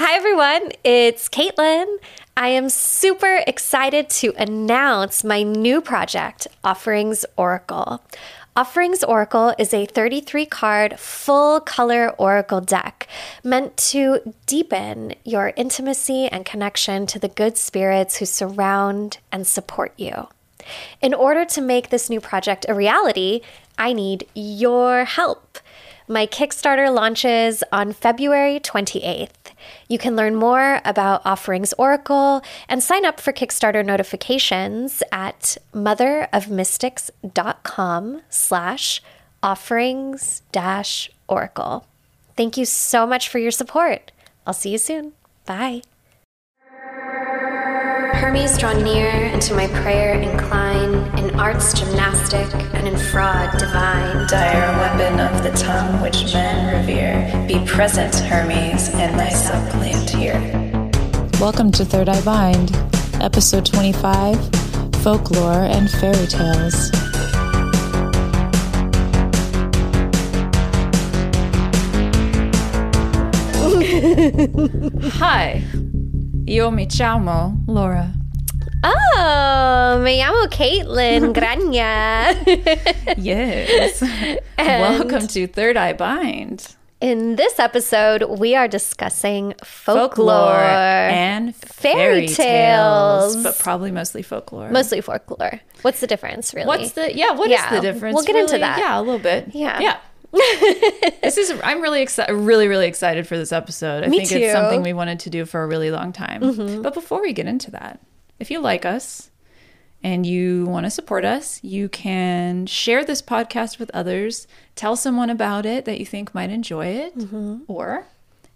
Hi, everyone. It's Kaitlyn. I am super excited to announce my new project, Offerings Oracle. Offerings Oracle is a 33 card full color oracle deck meant to deepen your intimacy and connection to the good spirits who surround and support you. In order to make this new project a reality, I need your help. My Kickstarter launches on February 28th. You can learn more about Offerings Oracle and sign up for Kickstarter notifications at motherofmystics.com slash offerings dash oracle. Thank you so much for your support. I'll see you soon. Bye. Hermes draw near, and to my prayer incline, in arts gymnastic and in fraud divine. Dire weapon of the tongue which men revere, be present, Hermes, in thy suppliant here. Welcome to Third Eye Bind, episode 25 Folklore and Fairy Tales. Hi, io mi chiamo Laura. Oh, me llamo Kaitlyn Grania. Yes. Welcome to Third Eye Bind. In this episode, we are discussing folklore, and fairy fairy, tales. tales, but probably mostly folklore. mostly folklore. What's the difference, really? What's the yeah? What is Yeah, the difference? we'll get into that. Yeah, a little bit. Yeah. yeah. this is I'm really excited, really, really excited for this episode. I Me think too. Mm-hmm. it's something we wanted to do for a really long time. But before we get into that, if you like us and you want to support us, you can share this podcast with others. Tell someone about it that you think might enjoy it. Mm-hmm. Or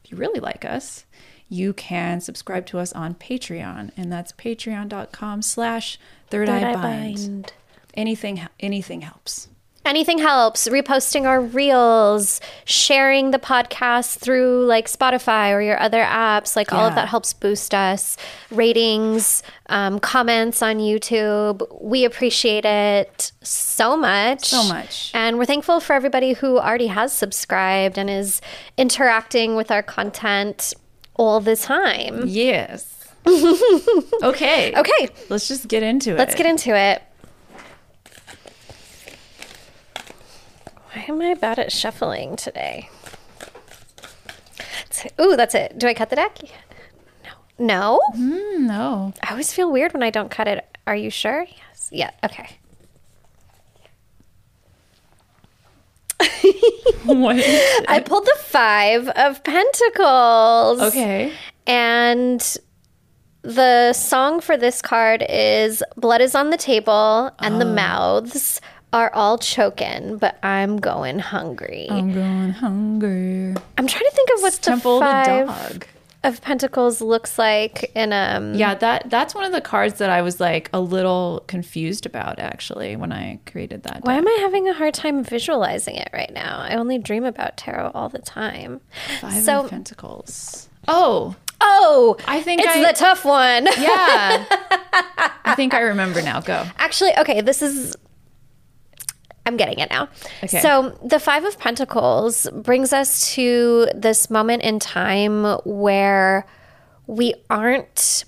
if you really like us, you can subscribe to us on Patreon, and that's patreon.com slash third eye. Bind. Anything anything helps. Anything helps. Reposting our reels, sharing the podcast through like Spotify or your other apps, like all of that helps boost us. Ratings, um, comments on YouTube. We appreciate it so much. So much. And we're thankful for everybody who already has subscribed and is interacting with our content all the time. Yes. okay. Okay, Let's just get into it. let's get into it. Why am I bad at shuffling today? Ooh, that's it. Do I cut the deck? No. No? Mm, no. I always feel weird when I don't cut it. Are you sure? Yes. Yeah. Okay. What is? I pulled the Five of Pentacles. Okay. And the song for this card is Blood is on the Table and Oh. the mouths are all choking, but I'm going hungry. I'm going hungry. I'm trying to think of what the Temple the Five dog. of Pentacles looks like in um Yeah, that that's one of the cards that I was like a little confused about actually when I created that. Why deck. am I having a hard time visualizing it right now? I only dream about tarot all the time. Five so- of Pentacles. Oh, Oh, I think it's I- the tough one. yeah. I think I remember now. Go. Actually, okay, this is. I'm getting it now. Okay. So, the Five of Pentacles brings us to this moment in time where we aren't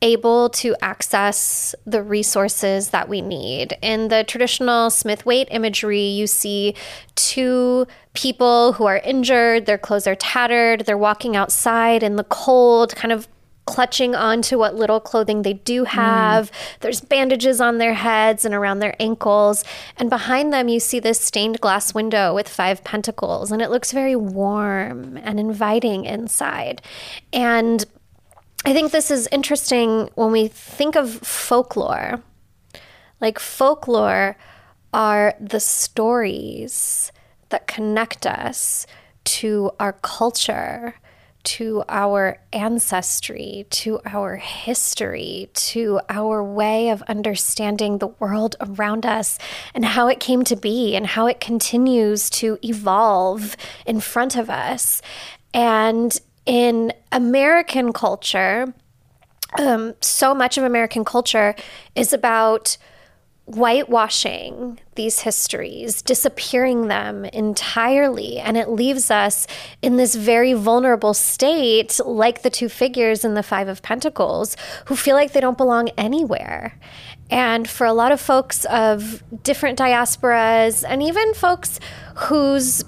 able to access the resources that we need. In the traditional Smith Waite imagery, you see two people who are injured, their clothes are tattered, they're walking outside in the cold, kind of clutching onto what little clothing they do have. Mm. There's bandages on their heads and around their ankles. And behind them, you see this stained glass window with five pentacles, and it looks very warm and inviting inside. And I think this is interesting when we think of folklore. Like, folklore are the stories that connect us to our culture, to our ancestry, to our history, to our way of understanding the world around us and how it came to be and how it continues to evolve in front of us. And in American culture, um, so much of American culture is about whitewashing these histories, disappearing them entirely. And it leaves us in this very vulnerable state, like the two figures in the Five of Pentacles, who feel like they don't belong anywhere. And for a lot of folks of different diasporas, and even folks whose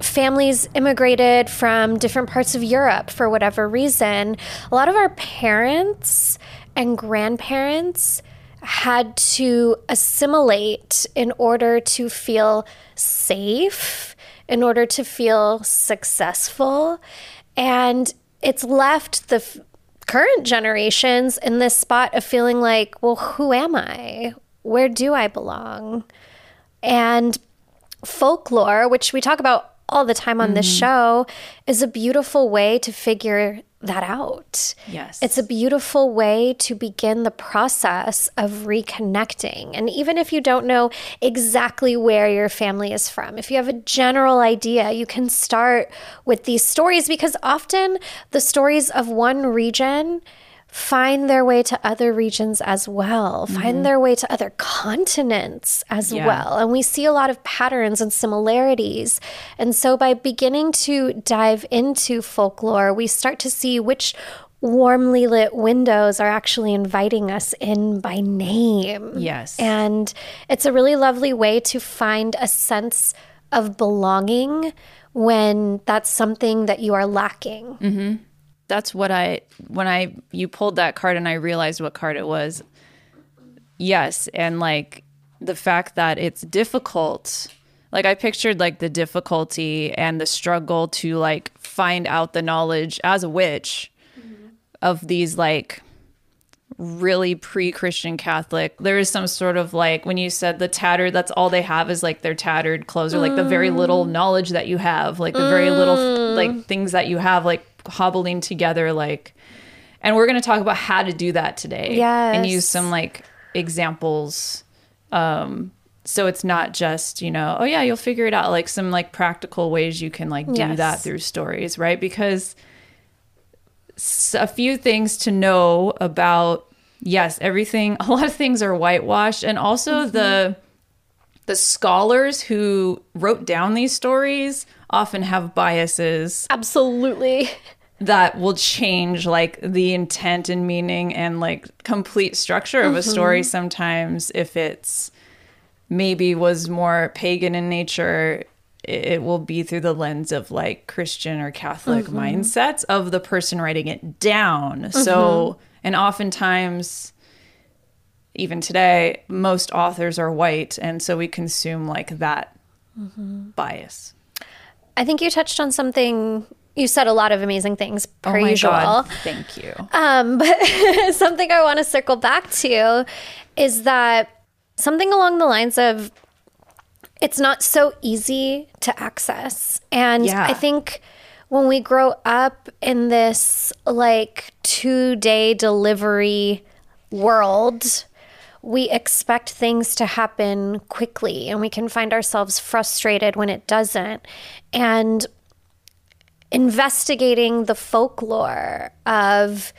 families immigrated from different parts of Europe for whatever reason, a lot of our parents and grandparents had to assimilate in order to feel safe, in order to feel successful. And it's left the f- current generations in this spot of feeling like, well, who am I? Where do I belong? And folklore, which we talk about all the time on this mm-hmm. show, is a beautiful way to figure that out. Yes. It's a beautiful way to begin the process of reconnecting. And even if you don't know exactly where your family is from, if you have a general idea, you can start with these stories because often the stories of one region find their way to other regions as well, find mm-hmm. their way to other continents as Yeah. well. And we see a lot of patterns and similarities. And so by beginning to dive into folklore, we start to see which warmly lit windows are actually inviting us in by name. Yes. And it's a really lovely way to find a sense of belonging when that's something that you are lacking. Mm-hmm. That's what I when I you pulled that card and I realized what card it was. Yes, and like the fact that it's difficult. Like I pictured like the difficulty and the struggle to like find out the knowledge as a witch mm-hmm. of these like really pre-Christian Catholic. There is some sort of like when you said the tattered, that's all they have is like their tattered clothes or like the very little mm. knowledge that you have, like the very little mm. like things that you have like hobbling together like and we're going to talk about how to do that today and use some like examples. Um so it's not just you know oh yeah you'll figure it out like some like practical ways you can like do Yes. that through stories right? Because a few things to know about yes everything a lot of things are whitewashed and also the the scholars who wrote down these stories often have biases Absolutely. that will change like the intent and meaning and like complete structure of a mm-hmm. story sometimes. If it's maybe was more pagan in nature it will be through the lens of like christian or catholic mm-hmm. mindsets of the person writing it down. So mm-hmm. and oftentimes even today most authors are white and so we consume like that bias I think you touched on something. You said a lot of amazing things per oh my usual. god thank you Um, but something I want to circle back to is that something along the lines of it's not so easy to access. And Yeah. I think when we grow up in this like two day delivery world, we expect things to happen quickly and we can find ourselves frustrated when it doesn't. And investigating the folklore of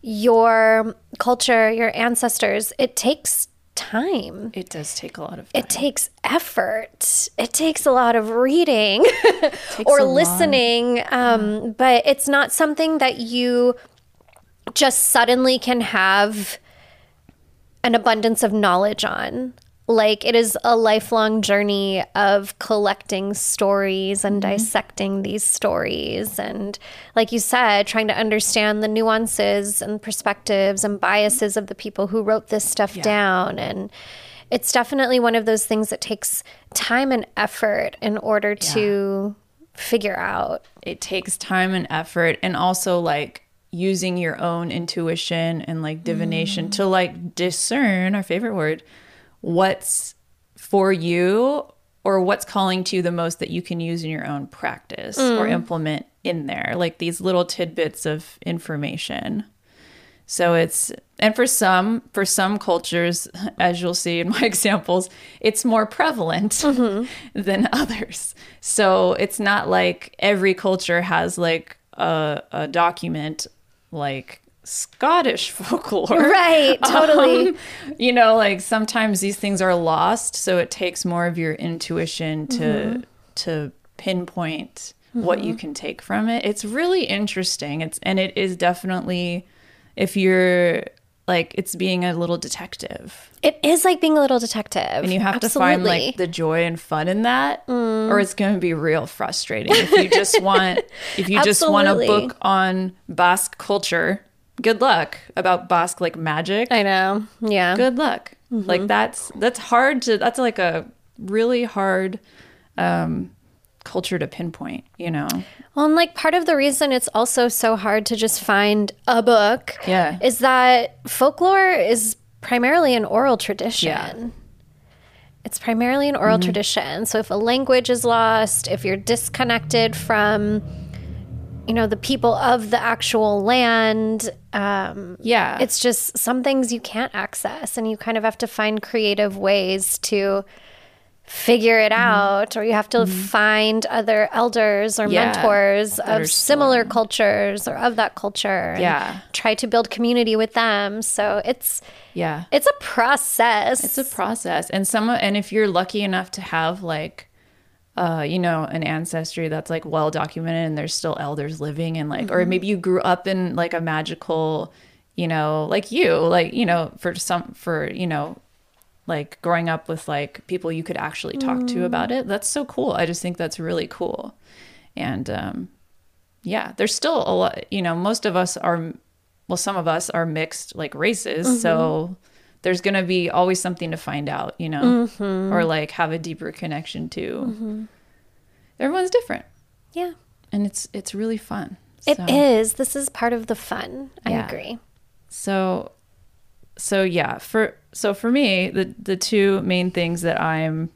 your culture, your ancestors, it takes time. it does take a lot of It takes effort. It takes a lot of reading or listening. Um, but it's not something that you just suddenly can have an abundance of knowledge on. Like it is a lifelong journey of collecting stories and mm-hmm. dissecting these stories. And like you said, trying to understand the nuances and perspectives and biases of the people who wrote this stuff down. And it's definitely one of those things that takes time and effort in order to figure out. it takes time and effort and also like using your own intuition and like divination mm. to like discern our favorite word what's for you or what's calling to you the most that you can use in your own practice or mm. implement in there like these little tidbits of information. So it's and for some for some cultures as you'll see in my examples it's more prevalent mm-hmm. than others. So it's not like every culture has like a, a document like Scottish folklore. Right, totally. Um, you know, like sometimes these things are lost, so it takes more of your intuition to Mm-hmm. to pinpoint what you can take from it. It's really interesting. It's and it is definitely if you're like it's being a little detective. It is like being a little detective. and you have to find like the joy and fun in that or it's going to be real frustrating. If you just want if you just want a book on basque culture good luck about basque like magic. I know. Yeah. good luck. Like that's that's hard to that's like a really hard um culture to pinpoint you know Well, and like part of the reason it's also so hard to just find a book Yeah. is that folklore is primarily an oral tradition. Yeah. Mm-hmm. It's primarily an oral tradition. So if a language is lost, if you're disconnected from you know the people of the actual land, um, yeah it's just some things you can't access and you kind of have to find creative ways to figure it Mm-hmm. out or you have to find other elders or Yeah, mentors of similar cultures or of that culture and Yeah. try to build community with them so it's yeah it's a process It's a process. And some and if you're lucky enough to have like uh, you know, an ancestry that's like well documented and there's still elders living and like or maybe you grew up in like a magical, you know, like you, like, you know, for some for, you know, like growing up with like people you could actually talk to mm. about it. That's so cool. I just think that's really cool. And um yeah, there's still a lot, you know, most of us are well, some of us are mixed like races, so mm-hmm. there's going to be always something to find out, you know, mm-hmm. or like have a deeper connection to. Mm-hmm. Everyone's different, yeah and it's it's really fun. It is. so, this is part of the fun i Yeah. agree So, so yeah, for so for me, the the two main things that I'm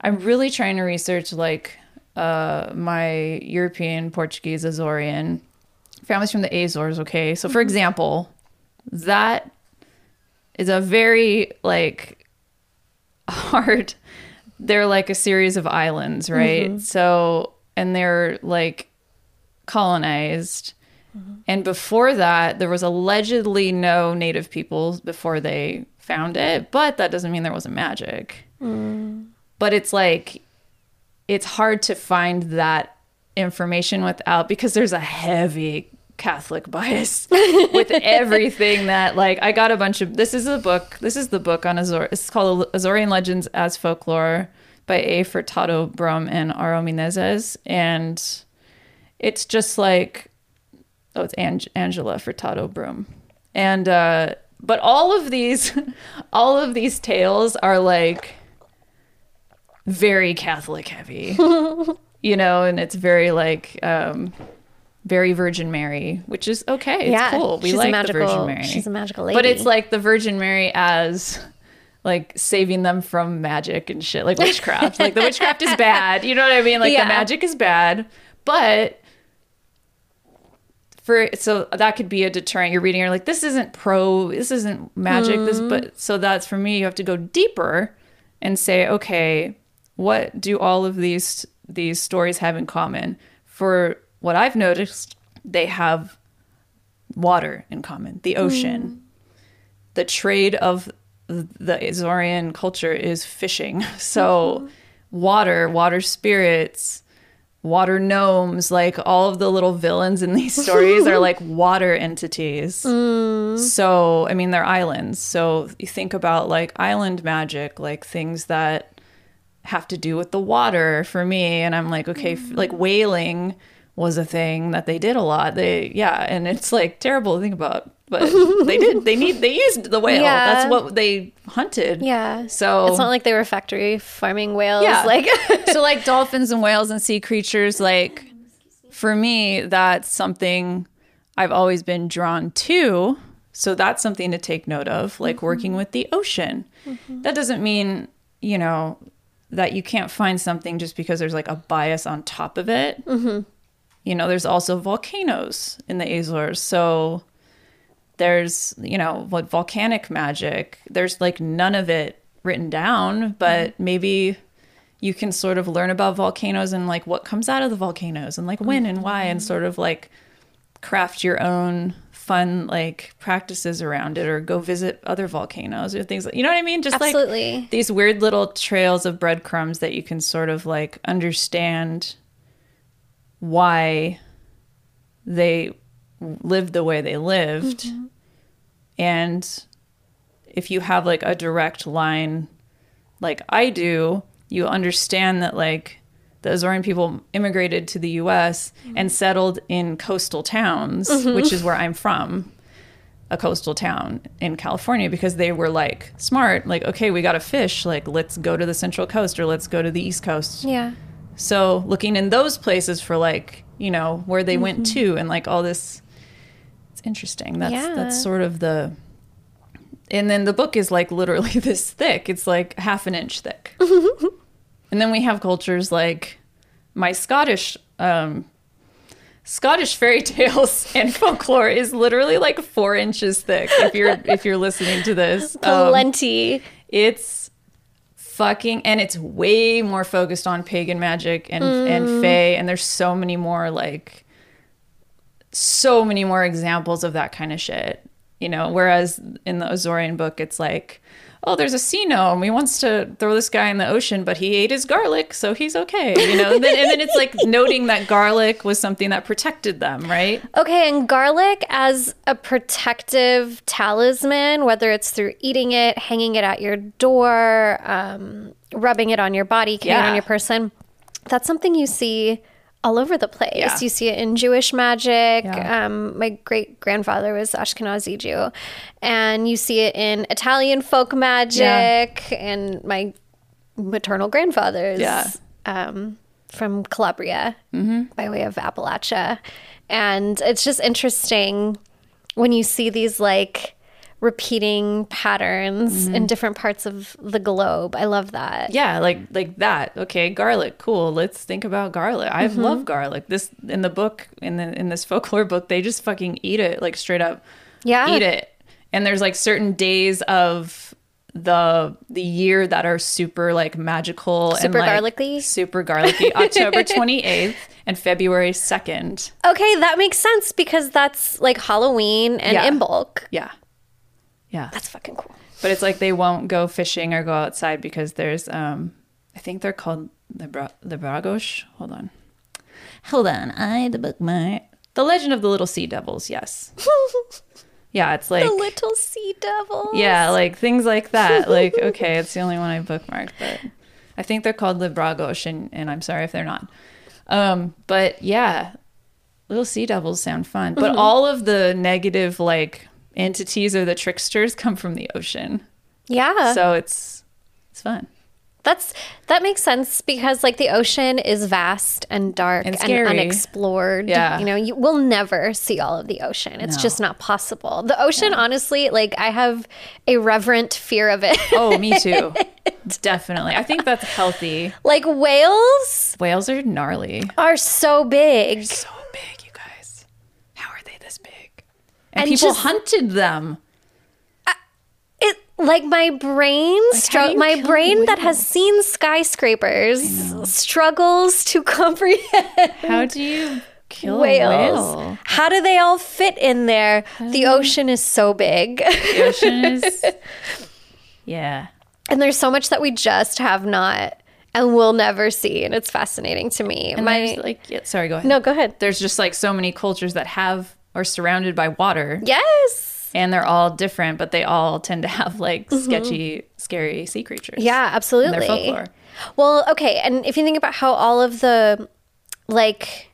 I'm really trying to research like uh my European, Portuguese, Azorean families from the Azores, okay? So for example, that is a very like hard they're like a series of islands, right? So and they're like colonized. Mm-hmm. And before that, there was allegedly no native peoples before they found it, but that doesn't mean there wasn't magic. Mm. But it's like, it's hard to find that information without, because there's a heavy Catholic bias with everything that, like, I got a bunch of, this is a book, this is the book on Azor, it's called Azorean Legends as Folklore by A. Furtado Brum and Aro Menezes. And it's just like, oh it's Ang- angela furtado Brum and uh but all of these all of these tales are like very catholic heavy you know and it's very like um very virgin mary which is okay. It's yeah cool. We like magical the virgin mary. she's a magical lady but it's like the virgin mary as like saving them from magic and shit like witchcraft. Like the witchcraft is bad. You know what i mean? Like Yeah. the magic is bad. But for so that could be a deterrent. You're reading you're like this isn't pro this isn't magic. This hmm. but so that's for me you have to go deeper and say okay what do all of these these stories have in common? For what i've noticed they have water in common the hmm. ocean. The trade of the Azorean culture is fishing. So mm-hmm. water, water spirits, water gnomes, like all of the little villains in these stories are like water entities. Mm. So, I mean, they're islands. So you think about like island magic, like things that have to do with the water for me. And I'm like, okay, f- like mm. whaling was a thing that they did a lot. They, yeah. And it's like terrible to think about. But they did. They need. They used the whale. Yeah. That's what they hunted. yeah So it's not like they were factory farming whales Yeah. like so like dolphins and whales and sea creatures like for me that's something i've always been drawn to so that's something to take note of like mm-hmm. working with the ocean mm-hmm. that doesn't mean you know that you can't find something just because there's like a bias on top of it mm-hmm. You know there's also volcanoes in the azores so there's you know what volcanic magic there's like none of it written down but mm-hmm. maybe you can sort of learn about volcanoes and like what comes out of the volcanoes and like when and why and mm-hmm. sort of like craft your own fun like practices around it or go visit other volcanoes or things like you know what I mean? Just Absolutely. like these weird little trails of breadcrumbs that you can sort of like understand why they lived the way they lived. Mm-hmm. And if you have like a direct line like I do, you understand that like the Azorean people immigrated to the US mm-hmm. and settled in coastal towns, mm-hmm. which is where I'm from, a coastal town in California because they were like smart, like okay, we got to fish, like let's go to the central coast or let's go to the east coast. Yeah. So looking in those places for like, you know, where they went to and like all this it's interesting. That's Yeah. that's sort of the and then the book is like literally this thick. It's like half an inch thick. and then we have cultures like my Scottish um Scottish fairy tales and folklore is literally like four inches thick. If you're if you're listening to this, Um, Plenty. it's fucking and it's way more focused on pagan magic and and mm. fae and there's so many more like so many more examples of that kind of shit you know? Whereas in the Azorean book it's like oh there's a sea gnome he wants to throw this guy in the ocean but he ate his garlic so he's okay you know? And then, and then it's like noting that garlic was something that protected them right? Okay, and garlic as a protective talisman, whether it's through eating it, hanging it at your door, um, rubbing it on your body, carrying it Yeah. on your person, that's something you see all over the place. Yeah. You see it in Jewish magic. Yeah. Um, my great grandfather was Ashkenazi Jew, and you see it in Italian folk magic, and my maternal grandfather's Yeah. um, from Calabria by way of Appalachia. And it's just interesting when you see these like repeating patterns in different parts of the globe. I love that. yeah like like that okay garlic cool let's think about garlic i Mm-hmm. love garlic this in the book in the in this folklore book they just fucking eat it like straight up Yeah. eat it and there's like certain days of the the year that are super like magical Super and like, garlicky? super garlicky october 28th and february 2nd Okay, that makes sense because that's like Halloween and Yeah. bulk. yeah yeah. That's fucking cool. but it's like they won't go fishing or go outside because there's um i think they're called the Bra- the bragosh hold on. Hold on. I the bookmark. The legend of the little sea devils yes. Yeah it's like the little sea devils. yeah like things like that. Like okay it's the only one i bookmarked but i think they're called the bragosh and, and i'm sorry if they're not. Um but yeah little sea devils sound fun. But all of the negative like entities or the tricksters come from the ocean Yeah. so it's it's fun. That's that makes sense because like the ocean is vast and dark And and, unexplored. Yeah. You know, you will never see all of the ocean. It's No. just not possible. The ocean, honestly, like I have a reverent fear of it. Oh, me too. Definitely. I think that's healthy. like whales Whales are gnarly. are so big. So big, you guys. How are they this big? And, And people just- hunted them. It like my brain, stru- my brain that has seen skyscrapers struggles to comprehend How do you kill whales. whale? How do they all fit in there? The ocean is so big. The ocean is. Yeah. and there's so much that we just have not and will never see. And it's fascinating to me. And My like, yeah, sorry, go ahead. No, go ahead. There's just like so many cultures that have are surrounded by water. Yes. And they're all different, but they all tend to have like sketchy, scary sea creatures. Mm-hmm. Yeah, in absolutely. their folklore. Well, okay, and if you think about how all of the like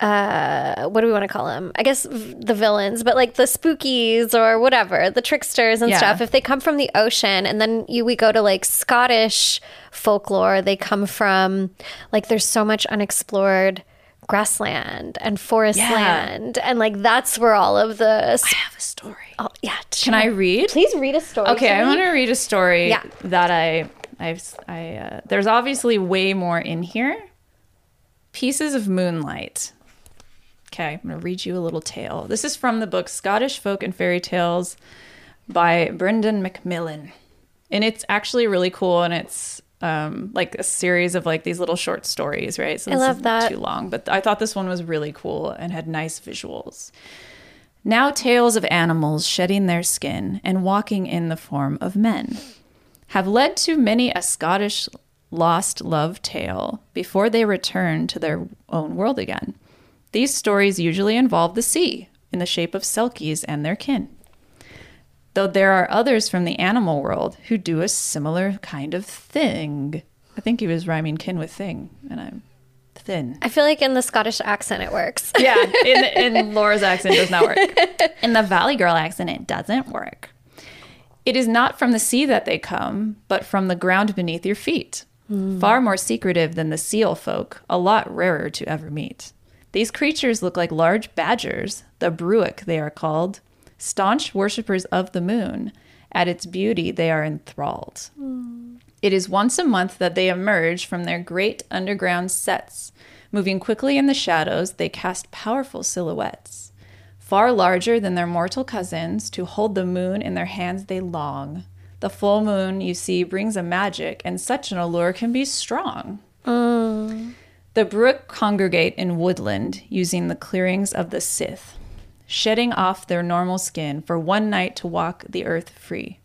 uh what do we want to call them? I guess v- the villains, but like the spookies or whatever, the tricksters and Yeah. stuff, if they come from the ocean and then you we go to like Scottish folklore, they come from like there's so much unexplored grassland and forest Yeah. land and like that's where all of the I have a story. oh, yeah Can I read? please read a story Okay, I want to read a story Yeah. that I I've I uh, there's obviously way more in here. Pieces of Moonlight. Okay, I'm going to read you a little tale. This is from the book Scottish Folk and Fairy Tales by Brendan Macmillan. And it's actually really cool and it's um, like a series of like these little short stories, right? So I this love isn't that. Too long, but I thought this one was really cool and had nice visuals. Now tales of animals shedding their skin and walking in the form of men have led to many a Scottish lost love tale before they return to their own world again. These stories usually involve the sea in the shape of selkies and their kin. Though there are others from the animal world who do a similar kind of thing. I think he was rhyming kin with thing, and I'm thin. I feel like in the Scottish accent it works. Yeah, in, in Laura's accent does not work. In the Valley Girl accent, it doesn't work. It is not from the sea that they come, but from the ground beneath your feet. Hmm. Far more secretive than the seal folk, a lot rarer to ever meet. These creatures look like large badgers, the Bruick they are called, staunch worshippers of the moon. At its beauty, they are enthralled. It is once a month that they emerge from their great underground sets. Moving quickly in the shadows, they cast powerful silhouettes. Far larger than their mortal cousins, to hold the moon in their hands they long. The full moon, you see, brings a magic, and such an allure can be strong. Mm. The Bruick congregate in woodland, using the clearings of the Sith, shedding off their normal skin for one night to walk the earth free.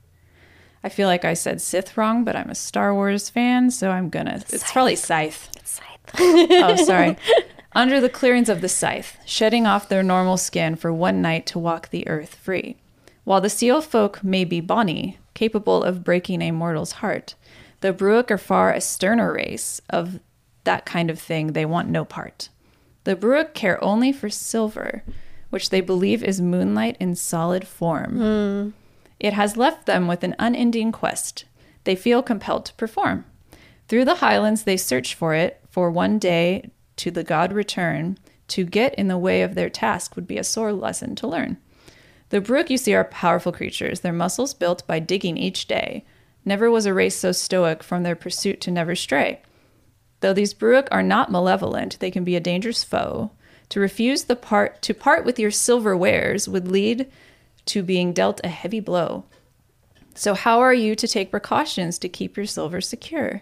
I feel like I said Sith wrong, but I'm a Star Wars fan, so I'm gonna. It's probably Scythe. Scythe Oh, sorry. Under the clearings of the scythe, shedding off their normal skin for one night to walk the earth free. While the seal folk may be bonny, capable of breaking a mortal's heart, the Bruick are far a sterner race of that kind of thing they want no part. The Bruick care only for silver, which they believe is moonlight in solid form. Hmm. It has left them with an unending quest. They feel compelled to perform. Through the highlands they search for it, for one day to the god return. To get in the way of their task would be a sore lesson to learn. The Bruick you see are powerful creatures, their muscles built by digging each day. Never was a race so stoic from their pursuit to never stray. Though these Bruick are not malevolent, they can be a dangerous foe. To refuse the part to part with your silver wares would lead to being dealt a heavy blow. So how are you to take precautions to keep your silver secure?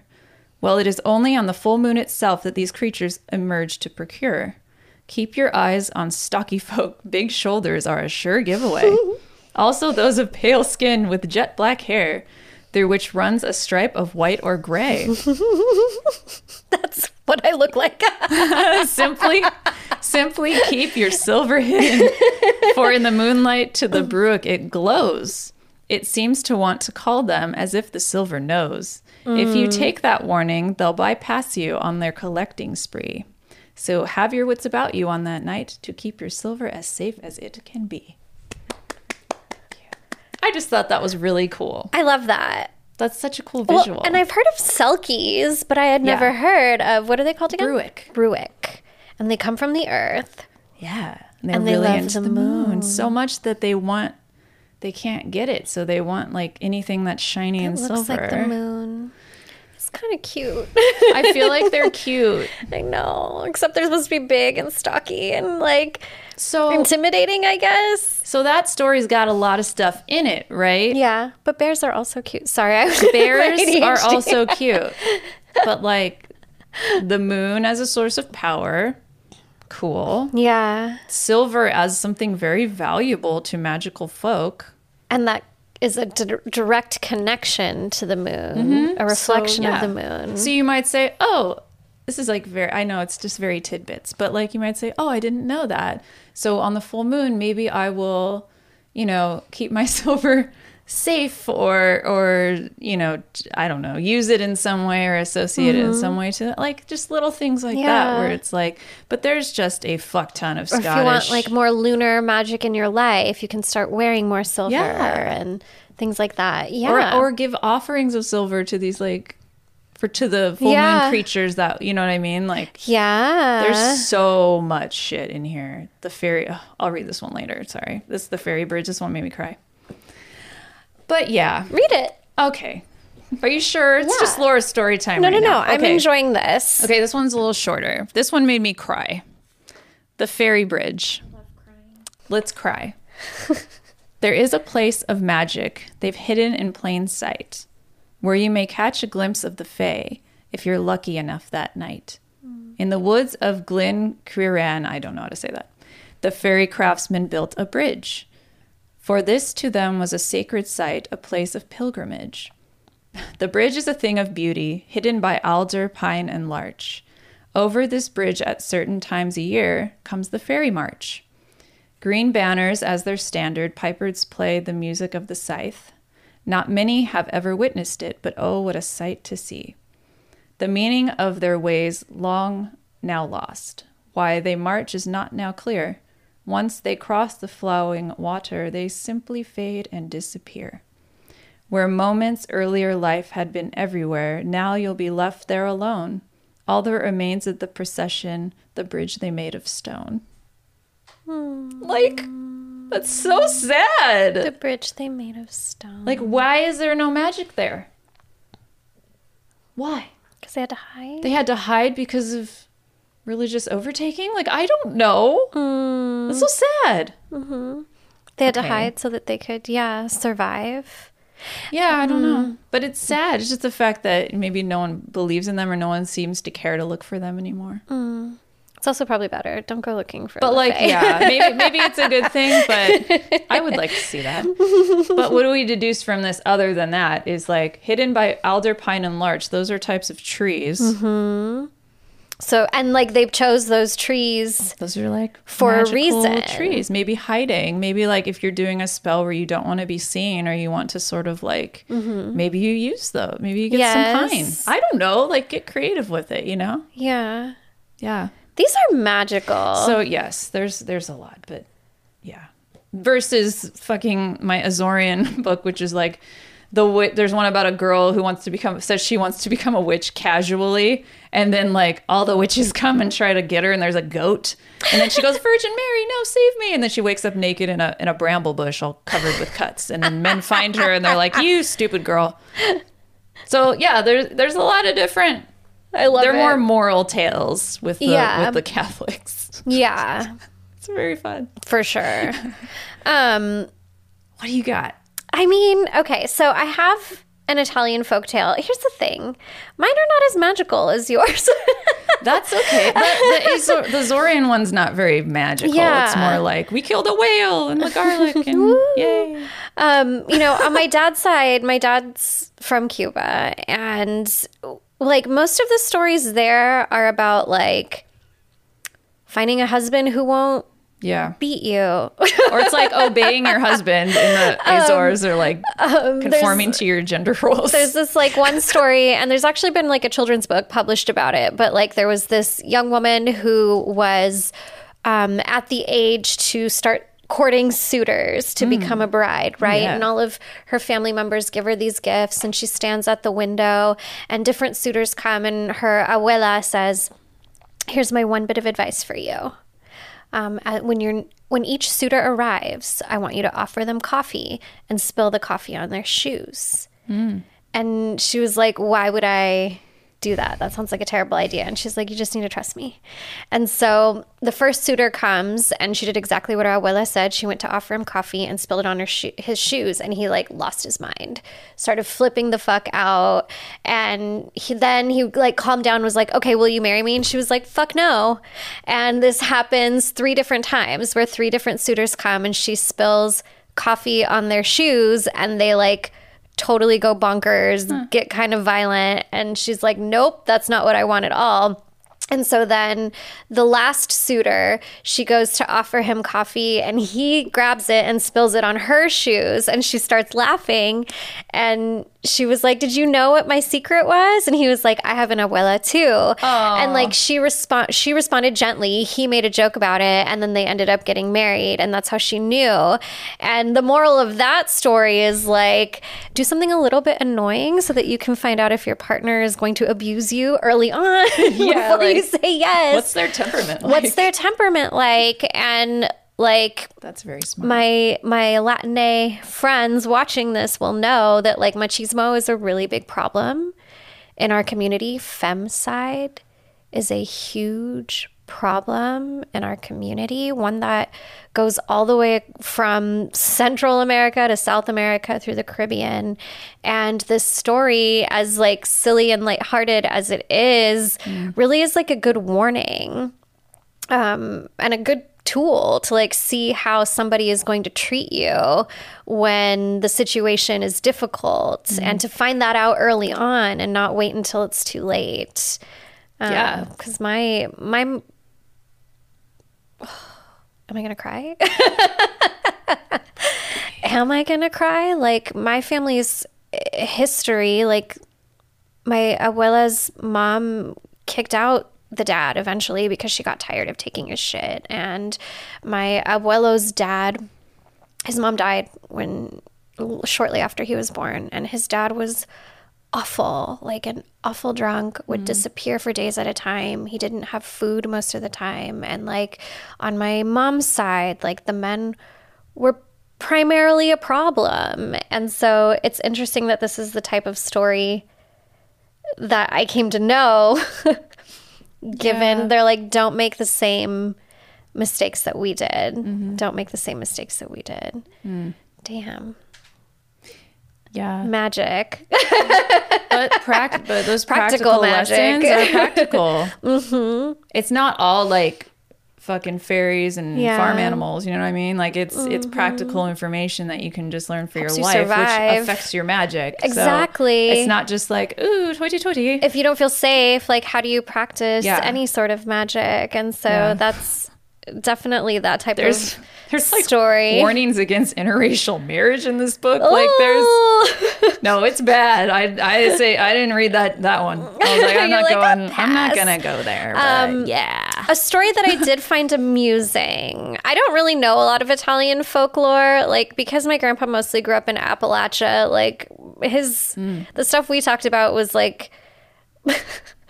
Well, it is only on the full moon itself that these creatures emerge to procure. Keep your eyes on stocky folk. Big shoulders are a sure giveaway. also, those of pale skin with jet black hair, through which runs a stripe of white or gray. That's what I look like. simply, simply keep your silver hidden, for in the moonlight to the Bruick it glows. It seems to want to call them as if the silver knows. If you mm. take that warning, they'll bypass you on their collecting spree. So have your wits about you on that night to keep your silver as safe as it can be. I just thought that was really cool. I love that. That's such a cool Well, visual. and I've heard of selkies, but I had never Yeah. heard of what are they called again? Bruick. Bruick. And they come from the earth. Yeah. And they're And they really love into the the, moon. so much that they want they can't get it. So they want like anything that's shiny and looks silver. like the moon. Kind of cute. I feel like they're cute. I know, except they're supposed to be big and stocky and like So intimidating, I guess. so that story's got a lot of stuff in it, right? Yeah, but bears are also cute. Sorry, I was Bears are also cute. But like the moon as a source of power, cool. yeah, Silver as something very valuable to magical folk. and that is a direct connection to the moon, a reflection Mm-hmm. So, of the moon. So you might say, oh, this is like very, I know it's just very tidbits, but like you might say, oh, I didn't know that. So on the full moon, maybe I will, you know, keep my silver safe or, or, you know, I don't know, use it in some way or associate it in mm-hmm. some way to like just little things like that where it's like, but there's just a fuck ton of Or if you want like more lunar magic in your life, you can start wearing more silver Yeah. and things like that. Yeah. or, or give offerings of silver to these like, for to the full Yeah. moon creatures that, you know what I mean? Like, yeah. There's so much shit in here. The fairy. oh, I'll read this one later. Sorry. This the fairy bridge. This one made me cry. But yeah. Read it. Okay. Are you sure? It's Yeah. just Laura's story time. No, right no, no. now. I'm enjoying this. Okay, this one's a little shorter. This one made me cry. The fairy bridge. Let's cry. there is a place of magic they've hidden in plain sight. where you may catch a glimpse of the Fae if you're lucky enough that night. In the woods of Glen Criaran, I don't know how to say that, the fairy craftsmen built a bridge. For this to them was a sacred site, a place of pilgrimage. The bridge is a thing of beauty, hidden by alder, pine, and larch. Over this bridge at certain times a year comes the fairy march. Green banners as their standard, pipers play the music of the scythe. Not many have ever witnessed it, but oh, what a sight to see. The meaning of their ways long now lost. Why they march is not now clear. Once they cross the flowing water, they simply fade and disappear. Where moments earlier life had been everywhere, now you'll be left there alone. All that remains of the procession, the bridge they made of stone. Hmm. Like, that's so sad. The bridge they made of stone. Like, why is there no magic there? Why? Because they had to hide. They had to hide because of religious overtaking? Like, I don't know. Hmm. That's so sad. Mm-hmm. They had to hide so that they could, yeah, survive. Yeah, I don't know. Um, but it's sad. It's just the fact that maybe no one believes in them or no one seems to care to look for them anymore. Mm. It's also probably better. Don't go looking for. But like, yeah, maybe maybe it's a good thing, but I would like to see that. But what do we deduce from this other than that is like hidden by alder, pine, and larch. Those are types of trees. Mm-hmm. So and like they chose those trees. Those are like For a reason. Trees, maybe hiding. Maybe like if you're doing a spell where you don't want to be seen, or you want to sort of like, mm-hmm. maybe you use those. Maybe you get some pine. I don't know. Like get creative with it. You know? Yeah, Yeah. these are magical. So yes, there's there's a lot, but yeah. Versus fucking my Azorean book, which is like the wi- there's one about a girl who wants to become says she wants to become a witch casually, and then like all the witches come and try to get her, and there's a goat, and then she goes, Virgin Mary, no, save me, and then she wakes up naked in a in a bramble bush, all covered with cuts, and then men find her, and they're like, you stupid girl. So yeah, there's there's a lot of different. I love They're it. more moral tales with the Yeah. with the Catholics. yeah, It's very fun. for sure. um, What do you got? I mean, okay, so I have an Italian folktale. Here's the thing: mine are not as magical as yours. That's okay. The, the, Azor- the Zorian one's not very magical. It's more like we killed a whale and the garlic and yay. um, you know, on my dad's side, my dad's from Cuba, and like most of the stories there are about like finding a husband who won't Yeah. beat you. Or it's like oh, obeying your husband in the um, Azores or like um, conforming to your gender roles. there's this like one story and there's actually been like a children's book published about it but like there was this young woman who was um, at the age to start courting suitors to hmm. become a bride right Yeah. and all of her family members give her these gifts and she stands at the window and different suitors come and her abuela says here's my one bit of advice for you um, when you're when each suitor arrives, I want you to offer them coffee and spill the coffee on their shoes. And she was like, "Why would I do that? That sounds like a terrible idea." And she's like, "You just need to trust me." And so the first suitor comes, and she did exactly what our abuela said. She went to offer him coffee and spilled it on her sho- his shoes, and he like lost his mind, started flipping the fuck out, and he then he like calmed down, was like, "Okay, will you marry me?" And she was like, "Fuck no." And this happens three different times, where three different suitors come, and she spills coffee on their shoes, and they like totally go bonkers, get kind of violent. And she's like, nope, that's not what I want at all. And so then the last suitor, she goes to offer him coffee and he grabs it and spills it on her shoes and she starts laughing. And she was like, Did you know what my secret was? And he was like, I have an abuela too. And like she respond she responded gently. He made a joke about it and then they ended up getting married and that's how she knew. And the moral of that story is like do something a little bit annoying so that you can find out if your partner is going to abuse you early on Yeah, before you say yes. What's their temperament like? What's their temperament like? And like That's very smart. my my Latine friends watching this will know that like machismo is a really big problem in our community. Femicide is a huge problem in our community, one that goes all the way from Central America to South America through the Caribbean. And this story, as like silly and lighthearted as it is, really is like a good warning um, and a good tool to like see how somebody is going to treat you when the situation is difficult and to find that out early on and not wait until it's too late. Yeah. because my my am i gonna cry? Am i gonna cry? Like my family's eh, history like my abuela's mom kicked out the dad eventually because she got tired of taking his shit. And my abuelo's dad, his mom died when shortly after he was born, and his dad was awful, like an awful drunk, would mm-hmm. disappear for days at a time. He didn't have food most of the time. And like on my mom's side, like the men were primarily a problem. And so it's interesting that this is the type of story that I came to know, given Yeah. they're like, don't make the same mistakes that we did. Don't make the same mistakes that we did. Damn. Yeah. Magic. but pract- but those Practical practical, magic. lessons are practical. mm-hmm. It's not all like fucking fairies and Yeah. farm animals. You know what I mean? Like it's it's mm-hmm. practical information that you can just learn for Helps your life, survive. which affects your magic. So Exactly. it's not just like ooh, toity toity. if you don't feel safe, like how do you practice Yeah. any sort of magic? And so Yeah. that's definitely that type There's of there's like story. warnings against interracial marriage in this book. Like there's no, it's bad. I I say I didn't read that that one. I was like I'm not like, going. "I'll I'm not gonna go there. But Um, yeah. A story that I did find amusing. I don't really know a lot of Italian folklore, like because my grandpa mostly grew up in Appalachia. Like his, the stuff we talked about was like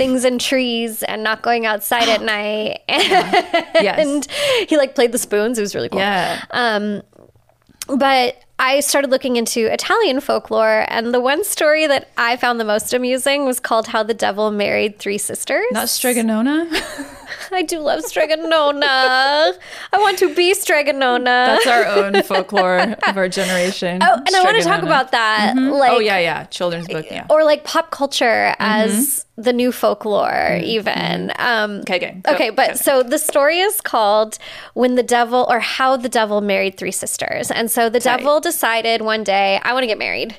things in trees and not going outside at night. Yes. and he like played the spoons. It was really cool. yeah. Um, But I started looking into Italian folklore, and the one story that I found the most amusing was called "How the Devil Married Three Sisters." Not Strega Nona. I do love Strega Nona. I want to be Strega Nona. That's our own folklore of our generation. oh, and I want to talk about that. Mm-hmm. Oh, like, oh yeah, yeah, children's book. Eh, yeah. Or like pop culture mm-hmm. as the new folklore, mm-hmm. even. Um, Okay, okay. Go. Okay, but Go. so the story is called When the Devil or How the Devil Married Three Sisters. And so the Tight. devil decided one day, I want to get married.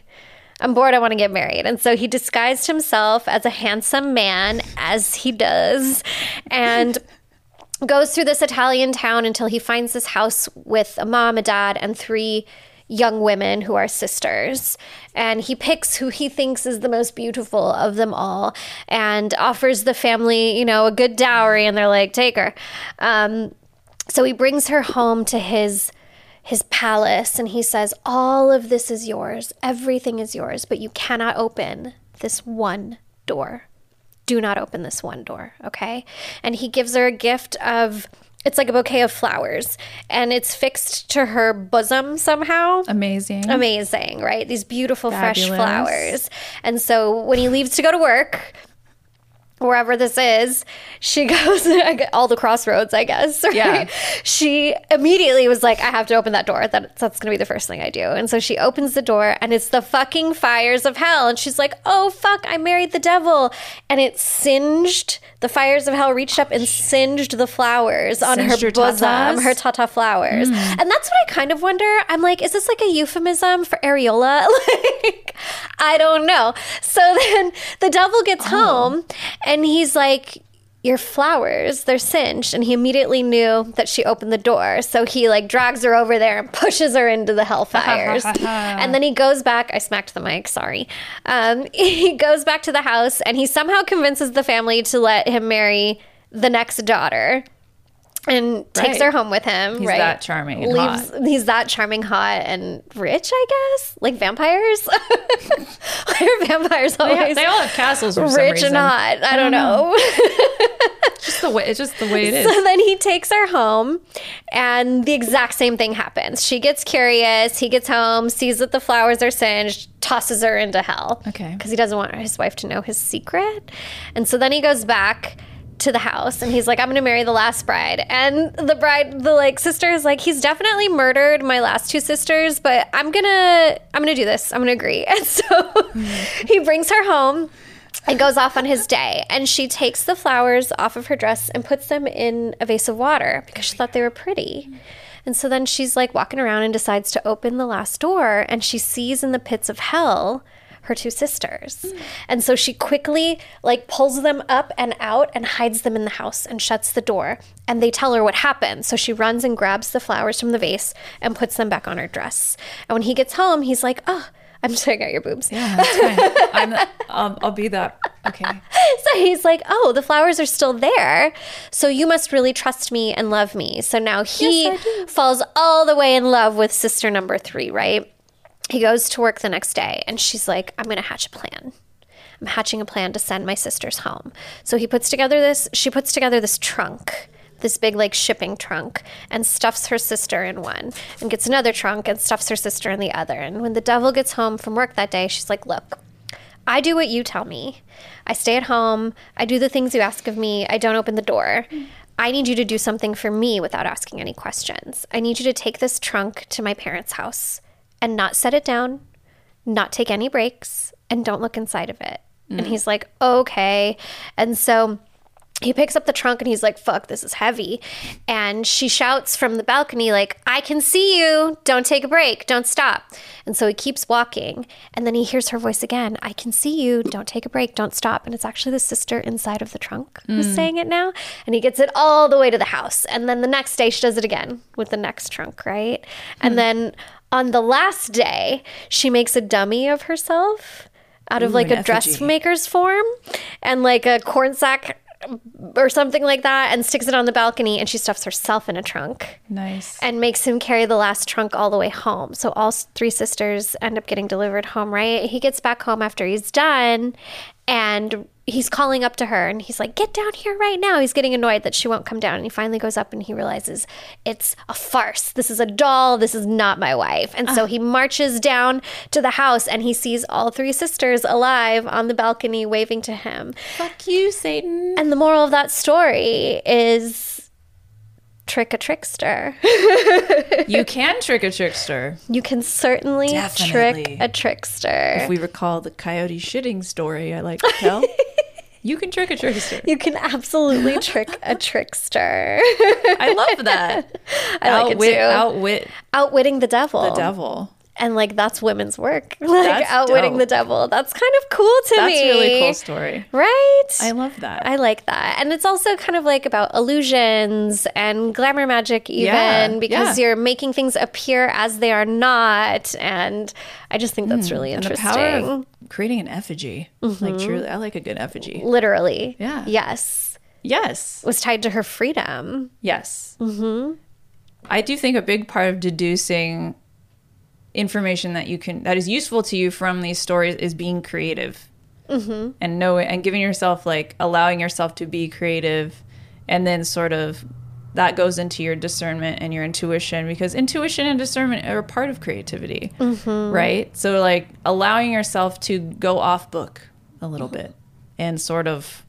I'm bored, I want to get married. And so he disguised himself as a handsome man, as he does, and goes through this Italian town until he finds this house with a mom, a dad, and three young women who are sisters. And he picks who he thinks is the most beautiful of them all and offers the family, you know, a good dowry. And they're like, take her. Um, so he brings her home to his his palace and he says all of this is yours everything is yours but you cannot open this one door do not open this one door, okay? And he gives her a gift of it's like a bouquet of flowers and it's fixed to her bosom somehow. Amazing. Amazing, right? These beautiful fresh flowers. And so when he leaves to go to work, wherever this is, she goes all the crossroads, I guess. Right? Yeah. She immediately was like, I have to open that door. That, that's going to be the first thing I do. And so she opens the door and it's the fucking fires of hell. And she's like, oh, fuck, I married the devil. And it singed, the fires of hell reached up and singed the flowers on her Singed bosom, tatas? her tata flowers. Hmm. And that's what I kind of wonder. I'm like, is this like a euphemism for areola? like, I don't know. So then the devil gets oh. home and he's like, your flowers, they're singed. And he immediately knew that she opened the door. So he like drags her over there and pushes her into the hellfires. and then he goes back. I smacked the mic, sorry. Um, he goes back to the house and he somehow convinces the family to let him marry the next daughter and takes Right. her home with him. He's right? that charming and hot. He's that charming, hot, and rich. I guess like vampires. Why are vampires They, always ha- they all have castles for some rich and hot? I, don't know. Just the way, it's just the way it is. So then he takes her home, and the exact same thing happens. She gets curious. He gets home, sees that the flowers are singed, tosses her into hell. Okay. Because he doesn't want his wife to know his secret. And so then he goes back to the house and he's like, I'm gonna marry the last bride. And the bride, the like sister is like, he's definitely murdered my last two sisters, but I'm gonna I'm gonna do this. I'm gonna agree. And so he brings her home and goes off on his day. And she takes the flowers off of her dress and puts them in a vase of water because she thought they were pretty. And so then she's like walking around and decides to open the last door and she sees in the pits of hell her two sisters. And so she quickly like pulls them up and out and hides them in the house and shuts the door. And they tell her what happened. So she runs and grabs the flowers from the vase and puts them back on her dress. And when he gets home, he's like, "Oh, I'm staring at your boobs." Yeah, that's fine. I'm, I'll, I'll be that. Okay. So he's like, Oh, the flowers are still there. So you must really trust me and love me. So now he Yes, falls all the way in love with sister number three, right? He goes to work the next day and she's like, I'm going to hatch a plan. I'm hatching a plan to send my sisters home. So he puts together this, she puts together this trunk, this big like shipping trunk, and stuffs her sister in one, and gets another trunk and stuffs her sister in the other. And when the devil gets home from work that day, she's like, Look, I do what you tell me. I stay at home. I do the things you ask of me. I don't open the door. I need you to do something for me without asking any questions. I need you to take this trunk to my parents' house and not set it down, not take any breaks, and don't look inside of it. And mm-hmm. he's like, okay. And so he picks up the trunk and he's like, fuck, this is heavy. And she shouts from the balcony, like, I can see you. Don't take a break. Don't stop. And so he keeps walking. And then he hears her voice again I can see you. Don't take a break. Don't stop. And it's actually the sister inside of the trunk who's mm. saying it now. And he gets it all the way to the house. And then the next day, she does it again with the next trunk, right? And hmm. then on the last day, she makes a dummy of herself out of Ooh, like a effigy. dressmaker's form and like a corn sack or something like that and sticks it on the balcony and she stuffs herself in a trunk Nice. and makes him carry the last trunk all the way home. So all three sisters end up getting delivered home, right? He gets back home after he's done and he's calling up to her and he's like, Get down here right now. He's getting annoyed that she won't come down. And he finally goes up and he realizes it's a farce. This is a doll. This is not my wife. And so ah. he marches down to the house and he sees all three sisters alive on the balcony waving to him. Fuck you, Satan. And the moral of that story is trick a trickster. You can trick a trickster. You can certainly Definitely. trick a trickster. If we recall the coyote shitting story I like to tell, you can trick a trickster. you can absolutely trick a trickster. I love that. I like it too. Outwit Outwitting the devil. the devil. And like that's women's work. Like That's outwitting dope. the devil. That's kind of cool to That's me. a really cool story. Right? I love that. I like that. And it's also kind of like about illusions and glamour magic, even Yeah, because yeah. you're making things appear as they are not. And I just think that's really Mm, the interesting. creating an effigy. Like truly, I like a good effigy. Literally. Yeah. Yes. Yes. Was tied to her freedom. Yes. Mm-hmm. I do think a big part of deducing information that you can that is useful to you from these stories is being creative mm-hmm. and knowing and giving yourself like allowing yourself to be creative, and then sort of that goes into your discernment and your intuition because intuition and discernment are part of creativity, right? So like allowing yourself to go off book a little bit and sort of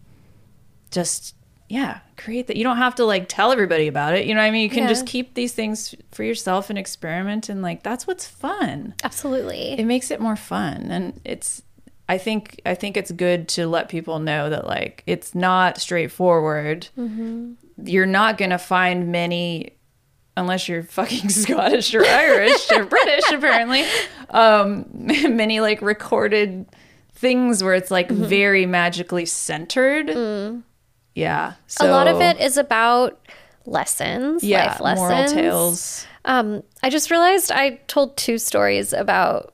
just yeah create that. You don't have to like tell everybody about it you know what i mean? You can Yeah. just keep these things for yourself and experiment and like that's what's fun. Absolutely. it makes it more fun and it's i think i think it's good to let people know that like it's not straightforward. Mm-hmm. You're not gonna find many unless you're fucking scottish or irish or british apparently um many like recorded things where it's like mm-hmm. very magically centered mm. Yeah a lot of it is about lessons, yeah life lessons. moral tales Um, I just realized I told two stories about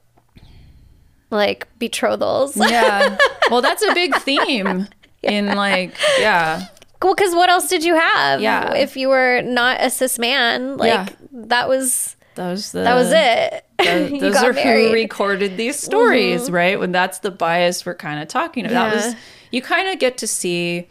like betrothals. yeah well that's a big theme in like yeah Well, because what else did you have? Yeah. If you were not a cis man, like Yeah. that was that was the that was it. Those, those are married. Mm-hmm. who recorded these stories, right? When that's the bias we're kind of talking about. That was you kind of get to see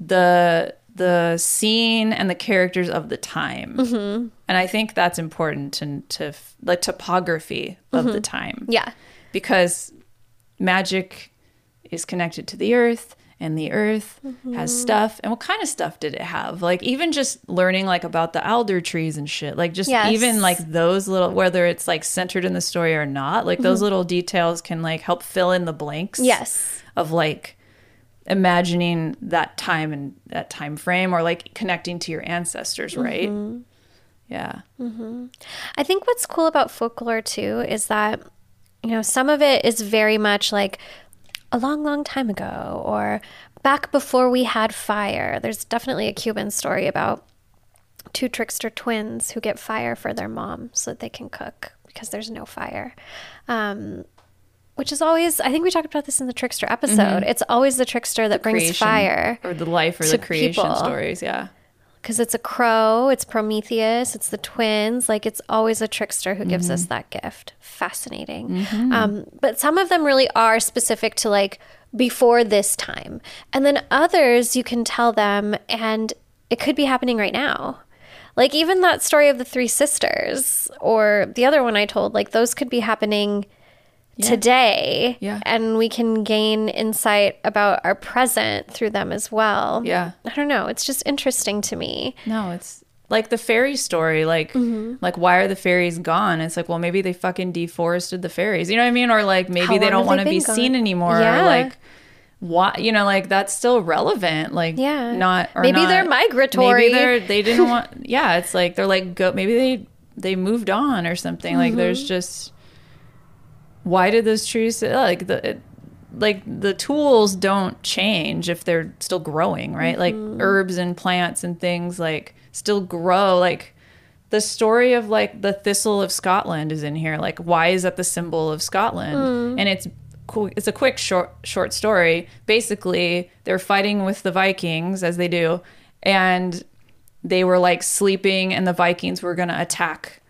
the the scene and the characters of the time, Mm-hmm. and I think that's important to to like topography of the time Yeah. because magic is connected to the earth and the earth Mm-hmm. has stuff and what kind of stuff did it have like even just learning like about the alder trees and shit like just Yes. even like those little whether it's like centered in the story or not like those little details can like help fill in the blanks Mm-hmm. Yes. of like imagining that time and that time frame or like connecting to your ancestors right Mm-hmm. yeah I think what's cool about folklore too is that, you know, some of it is very much like a long, long time ago or back before we had fire. There's definitely a Cuban story about two trickster twins who get fire for their mom so that they can cook because there's no fire. Um, which is always, I think we talked about this in the trickster episode. Mm-hmm. It's always the trickster that brings Creation fire. or the life or the creation people. stories yeah because it's a crow, it's Prometheus, it's the twins. Like it's always a trickster who gives us mm-hmm. that gift. Fascinating. Mm-hmm. Um, but some of them really are specific to like before this time, and then others you can tell them, and it could be happening right now. Like even that story of the three sisters, or the other one I told, like those could be happening today Yeah. and we can gain insight about our present through them as well Yeah. I don't know. It's just interesting to me. No, it's like the fairy story. Like, Mm-hmm. like why are the fairies gone? It's like, well, maybe they fucking deforested the fairies. You know what I mean? Or like maybe How they don't want to be been seen anymore. Yeah. Or like, why? You know, like that's still relevant. Like, Yeah. not or Maybe not- they're migratory. Maybe they're they didn't want. Yeah, it's like they're like go. Maybe they they moved on or something. Like, there's Mm-hmm. just why did those trees like the it, like the tools don't change if they're still growing right? Like mm-hmm. herbs and plants and things like still grow. Like the story of like the thistle of scotland is in here. Like why is that the symbol of scotland? Mm. And it's cool it's a quick short short story. Basically they're fighting with the vikings as they do and they were like sleeping and the vikings were going to attack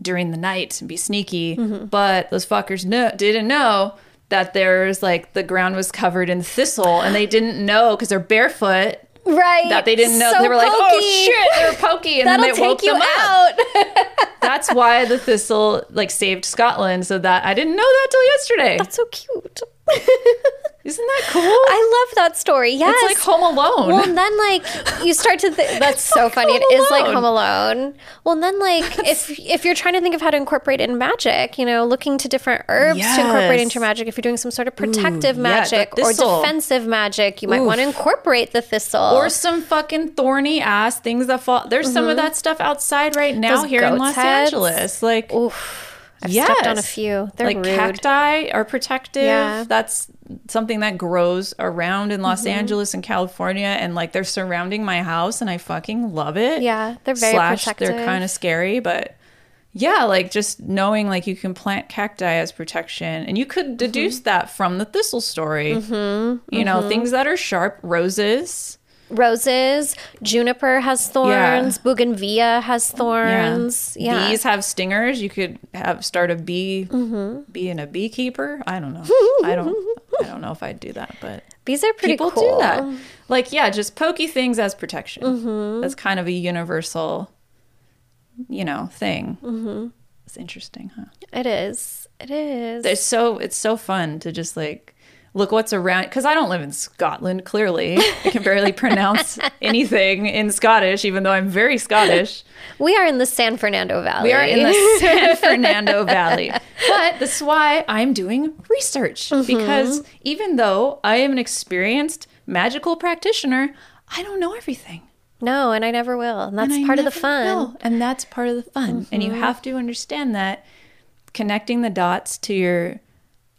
during the night and be sneaky. Mm-hmm. But those fuckers didn't know that there's like the ground was covered in thistle and they didn't know because they're barefoot Right. that they didn't know. So they were like, oh shit, they're pokey. And That'll then they woke them up. out. That's why the thistle like saved Scotland. So that I didn't know that till yesterday. That's so cute. Isn't that cool? I love that story. Yes. it's like Home Alone. well, and then like you start to think that's so funny. It is like Home Alone. Well, and then like if if you're trying to think of how to incorporate in magic, you know, looking to different herbs to incorporate Yes. into magic. If you're doing some sort of protective yeah, the magic or defensive magic, you might want to incorporate the thistle. or some fucking thorny ass things that fall. There's some of that stuff outside right now Mm-hmm. Those here in Los heads. Angeles. Like, I've stepped on a few. They're like rude. cacti are protective. Yeah. That's something that grows around in Mm-hmm. Los Angeles and California, and like they're surrounding my house, and I fucking love it. Yeah, they're very Slash, protective. They're kind of scary, but yeah, like just knowing like you can plant cacti as protection, and you Mm-hmm. could deduce that from the thistle story. Mm-hmm. You know, things that are sharp, roses. Roses, juniper has thorns, bougainvillea has thorns. Yeah. Bees have stingers. You could have start a bee being a beekeeper. I don't know. I don't I don't know if I'd do that, but Bees are pretty people cool. do that. Like yeah, just pokey things as protection. Mm-hmm. That's kind of a universal, you know, thing. Mm-hmm. It's interesting, huh? It is. It is. It's so it's so fun to just like look what's around because I don't live in Scotland. Clearly, I can barely pronounce anything in Scottish, even though I'm very Scottish. we are in the San Fernando Valley. We are in the San Fernando Valley. But this is why I'm doing research Mm-hmm. because even though I am an experienced magical practitioner, I don't know everything. no, and I never will. And that's And part of the fun. Mm-hmm. will. And that's part of the fun. And you have to understand that connecting the dots to your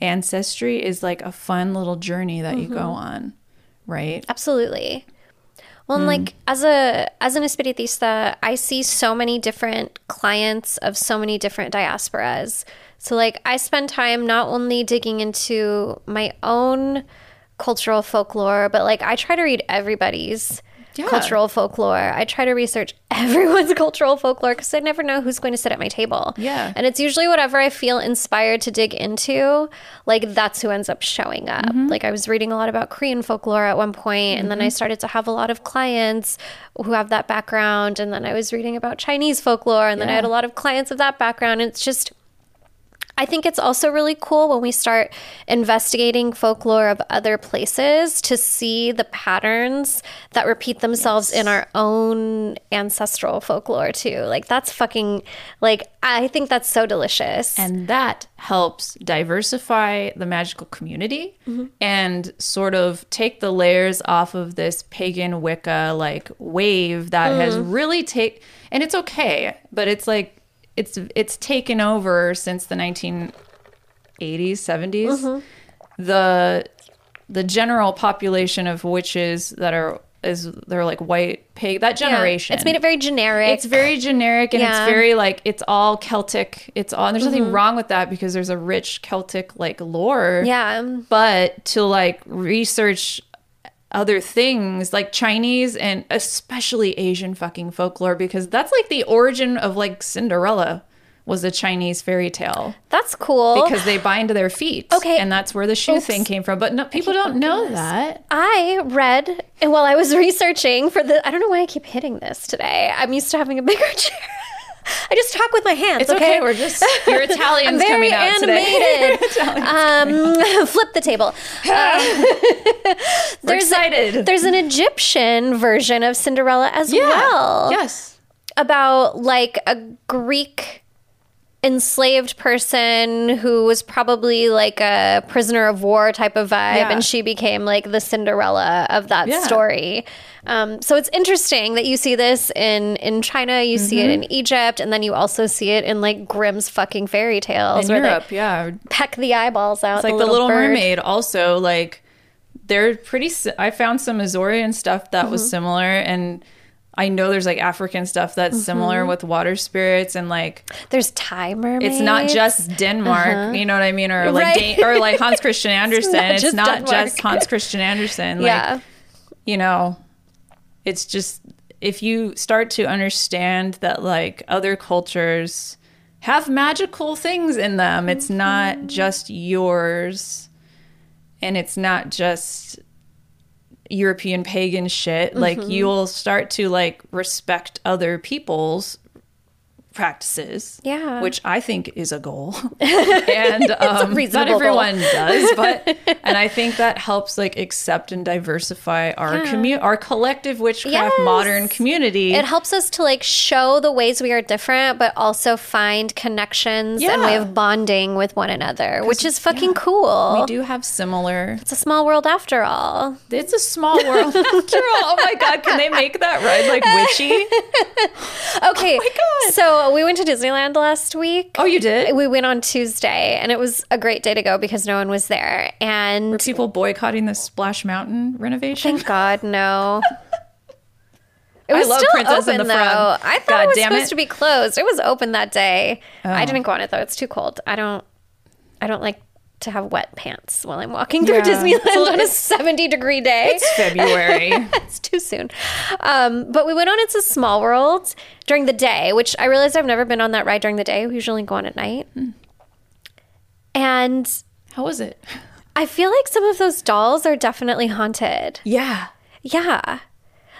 ancestry is like a fun little journey that you Mm-hmm. go on, right? Absolutely. Well, Hmm. and like as a as an espiritista, I see so many different clients of so many different diasporas. So like I spend time not only digging into my own cultural folklore, but like I try to read everybody's Yeah. cultural folklore. I try to research everyone's cultural folklore because I never know who's going to sit at my table. Yeah. And it's usually whatever I feel inspired to dig into, like that's who ends up showing up. Mm-hmm. Like I was reading a lot about Korean folklore at one point, and then I started to have a lot of clients who have that background. And then I was reading about Chinese folklore, and then I had a lot of clients of that background. And it's just, I think it's also really cool when we start investigating folklore of other places to see the patterns that repeat themselves in our own ancestral folklore too. Like that's fucking like I think that's so delicious. And that helps diversify the magical community mm-hmm. and sort of take the layers off of this pagan Wicca like wave that has mm. really take and it's okay, but it's like it's it's taken over since the 1980s, 70s. The the general population of witches that are is they're like white pig that Yeah. generation. It's made it very generic. It's very generic and Yeah. Mm-hmm. it's very like it's all Celtic. It's all and there's nothing wrong with that because there's a rich Celtic like lore. yeah. But to like research other things like Chinese and especially Asian fucking folklore because that's like the origin of like Cinderella was a Chinese fairy tale That's cool. because they bind their feet. Okay. And that's where the shoe Oops. thing came from. But no, people don't know that. I read and while I was researching for the I don't know why I keep hitting this today. I'm used to having a bigger chair. I just talk with my hands. It's okay. We're just your Italian's very coming out animated. today. um, flip the table. Uh, We're excited. there's an Egyptian version of Cinderella as well. Yes. About like a Greek enslaved person who was probably like a prisoner of war type of vibe Yeah. and she became like the Cinderella of that Yeah. story. Um, so it's interesting that you see this in in China, you see it in Mm-hmm. Egypt, and then you also see it in like Grimm's fucking fairy tales In Europe, yeah. peck the eyeballs out. It's like the Little bird. Mermaid. Also, like they're pretty. I found some Azorean stuff that was Mm-hmm. similar, and I know there's like African stuff that's similar Mm-hmm. with water spirits, and like There's Thai mermaids. it's not just Denmark. You know what I mean, or like Uh-huh. Right. Dan- or like Hans Christian Andersen. not it's not just Hans Christian Andersen. Like, yeah. you know, it's just if you start to understand that like other cultures have magical things in them, it's not just yours and it's not just European pagan shit. Like mm-hmm. you'll start to like respect other people's practices. Yeah. Which I think is a goal. and um, not reasonable goal. everyone does, but and I think that helps like accept and diversify our commu- our collective witchcraft Yes. modern community. It helps us to like show the ways we are different, but also find connections and way Yeah. of bonding with one another, which is fucking cool. we do have similar. It's a small world after all. It's a small world after all. Oh my god, can they make that ride like witchy? Okay. my God. We went to Disneyland last week. Oh, you did? We went on Tuesday, and it was a great day to go because no one was there. And People boycotting the Splash Mountain renovation. thank God, no. It I was love still Princess open though. Frog. I thought God it was supposed it. Oh. to be closed. It was open that day. I oh. didn't go on it though. It's too cold. I don't. I don't like to have wet pants while I'm walking through Yeah. Disneyland on a 70 degree day. It's February. it's too soon. Um, but we went on It's a Small World during the day, which I realized I've never been on that ride during the day. We usually go on at night. Hmm. And How was it? I feel like some of those dolls are definitely haunted. Yeah. Yeah.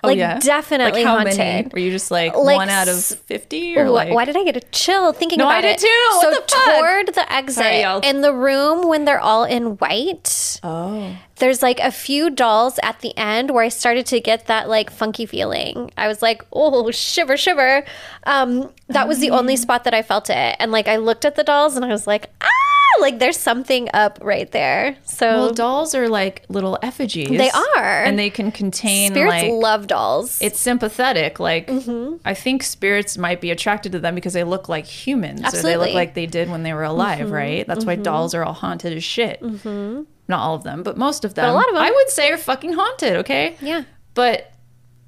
Oh, Like yeah? definitely like how haunted. Many? Were you just like, Like one out of 50 or like Why did I get a chill thinking No, about I did it? too. What So the fuck? toward the exit Sorry, in the room when they're all in white, Oh. there's like a few dolls at the end where I started to get that like funky feeling. I was like, oh, shiver, shiver. Um, that was the only spot that I felt it. And like I looked at the dolls and I was like, ah, like there's something up right there. So Well, dolls are like little effigies. They are. And they can contain spirits like love dolls. it's sympathetic. Like Mm-hmm. I think spirits might be attracted to them because they look like humans or they Mm-hmm. look like they did when they were alive, right? That's why dolls are all haunted as shit. Mm-hmm. Not all of them, but most of them. a lot of them. I would say are fucking haunted. Okay. yeah. But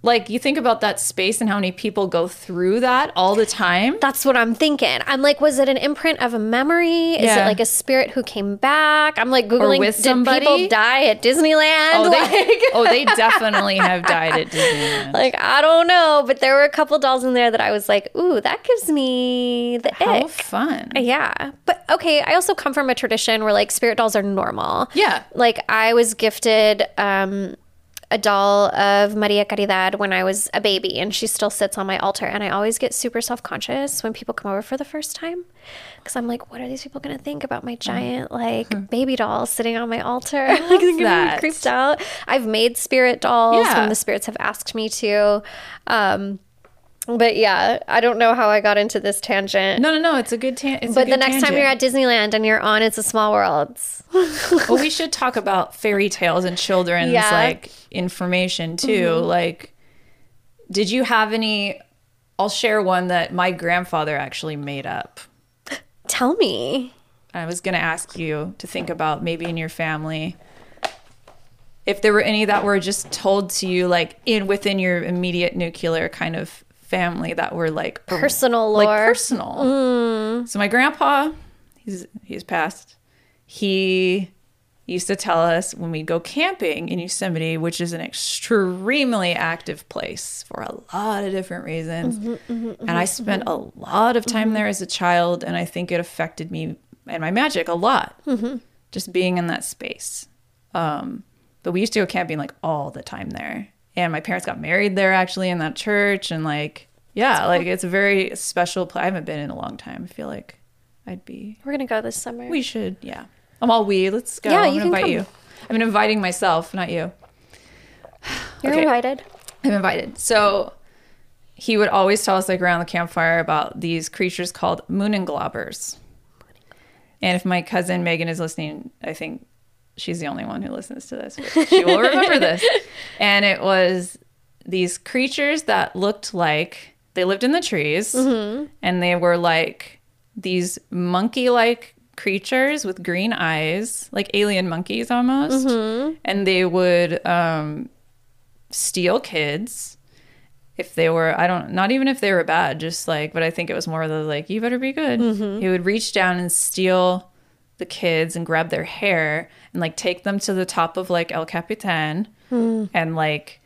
like you think about that space and how many people go through that all the time. That's what I'm thinking. I'm like, was it an imprint of a memory? Is Yeah. it like a spirit who came back? I'm like googling. did people die at Disneyland? Oh, they, like, oh, they definitely have died at Disneyland. like, I don't know, but there were a couple dolls in there that I was like, ooh, that gives me the How ick. fun. Yeah, but okay. I also come from a tradition where like spirit dolls are normal. Yeah. like I was gifted um, a doll of Maria Caridad when I was a baby, and she still sits on my altar. And I always get super self conscious when people come over for the first time because I'm like, what are these people going to think about my giant like baby doll sitting on my altar? like, they're gonna be that. creeped out. I've made spirit dolls Yeah. when the spirits have asked me to. Um, but yeah, I don't know how I got into this tangent. No, no, no. It's a good tangent. but the good next time you're at Disneyland and you're on It's a Small World, well, we should talk about fairy tales and children's Yeah. like information too. Mm-hmm. Like, did you have any? I'll share one that my grandfather actually made up. tell me. I was going to ask you to think about maybe in your family if there were any that were just told to you like in within your immediate nuclear kind of family that were like per- Personal like lore. Mm. personal. So my grandpa, he's he's passed. He used to tell us when we go camping in Yosemite, which is an extremely active place for a lot of different reasons. Mm-hmm, and I spent a lot of time there as a child, and I think it affected me and my magic a lot. Mm-hmm. Just being in that space. Um, but we used to go camping like all the time there. And my parents got married there actually in that church. And like, yeah, like it's a very special place. I haven't been in a long time. I feel like I'd be We're gonna go this summer. we should, yeah. I'm all we. Let's go. Yeah, I'm you gonna can invite come. you. Been inviting myself, not you. You're okay. invited. I'm invited. So he would always tell us like around the campfire about these creatures called moonenglobbers. And if my cousin Megan is listening, I think she's the only one who listens to this. She will remember this. And it was these creatures that looked like they lived in the trees mm-hmm. and they were like these monkey like creatures with green eyes, like alien monkeys almost. And they would um, steal kids if they were i don't not even if they were bad just like but i think it was more of the like you better be good. He would reach down and steal the kids and grab their hair and like take them to the top of like el capitan and like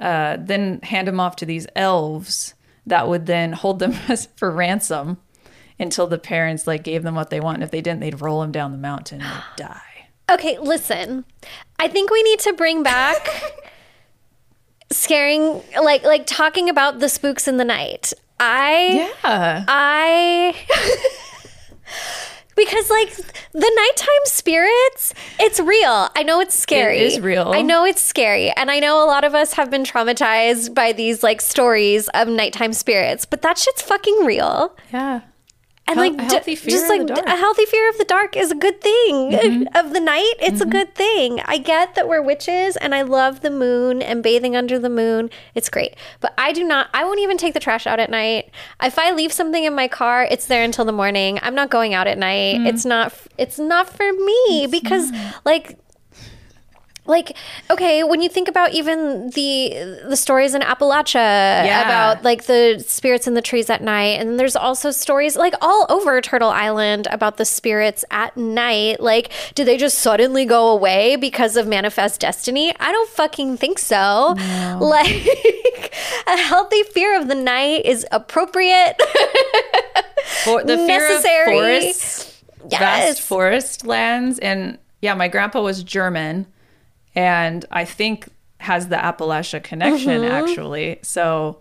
uh, then hand them off to these elves that would then hold them for ransom until the parents like gave them what they want and if they didn't they'd roll them down the mountain and die Okay, listen. I think we need to bring back scaring like like talking about the spooks in the night. I yeah I because like the nighttime spirits, it's real. I know it's scary. It is real. I know it's scary. And I know a lot of us have been traumatized by these like stories of nighttime spirits, but that shit's fucking real. yeah And Hel- like a d- healthy fear just like the d- dark. Mm-hmm. a healthy fear of the dark is a good thing of the night. It's a good thing. I get that we're witches and I love the moon and bathing under the moon. It's great. But I do not I won't even take the trash out at night. If I leave something in my car, it's there until the morning. I'm not going out at night. Mm. It's not it's not for me because like like okay when you think about even the the stories in appalachia Yeah. about like the spirits in the trees at night and there's also stories like all over turtle island about the spirits at night like do they just suddenly go away because of manifest destiny i don't fucking think so like a healthy fear of the night is appropriate For the fear Necessary. of forests, Yes. vast forest lands, and yeah, my grandpa was German, and I think has the Appalachia connection Mm-hmm. actually. So,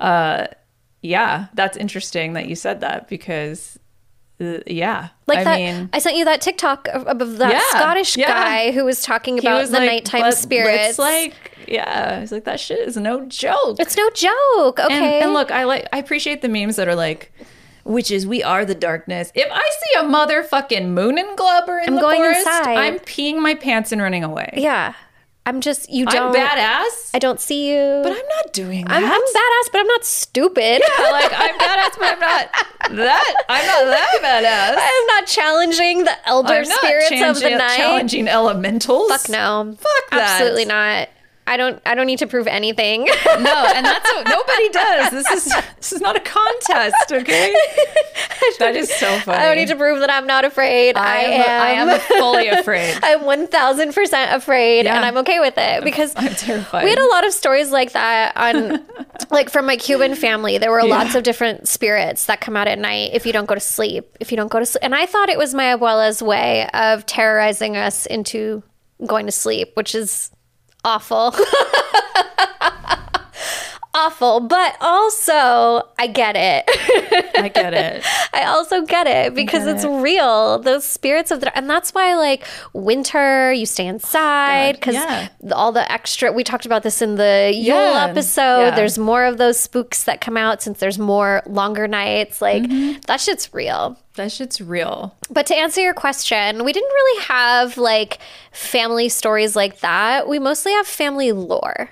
uh, yeah, that's interesting that you said that because, uh, yeah, like I that mean, i sent you that tiktok of, of that Yeah, scottish yeah. guy who was talking about was the like, nighttime "But spirits It's like, yeah, he's like that shit is no joke. It's no joke. And, Okay. and look, I like I appreciate the memes that are like, witches, we are the darkness. If I see a motherfucking moon and glubber in I'm the going forest, inside. I'm peeing my pants and running away. yeah. I'm just you I'm don't. badass, I don't see you. but I'm not doing that. I'm, I'm badass, but I'm not stupid. Yeah, like I'm badass, but I'm not that. I'm not that badass. I'm not challenging the elder I'm spirits of the night. challenging elementals. Fuck no. Fuck that. Absolutely not. I don't. I don't need to prove anything. No, and that's what nobody does. This is this is not a contest, okay? That is so funny. I don't need to prove that I'm not afraid. I, am. I am fully afraid. I'm 1000% afraid Yeah. and I'm okay with it because I'm terrified. we had a lot of stories like that on like from my Cuban family. There were lots of different spirits that come out at night if you don't go to sleep. If you don't go to sleep. And I thought it was my abuela's way of terrorizing us into going to sleep, which is awful. awful, but also I get it. I get it. I also get it because get it's it. real. Those spirits of the and that's why like winter you stay inside because yeah. all the extra we talked about this in the Yule Yeah, episode. yeah. There's more of those spooks that come out since there's more longer nights. Like Mm-hmm. that shit's real. That shit's real. But to answer your question, we didn't really have like family stories like that. We mostly have family lore.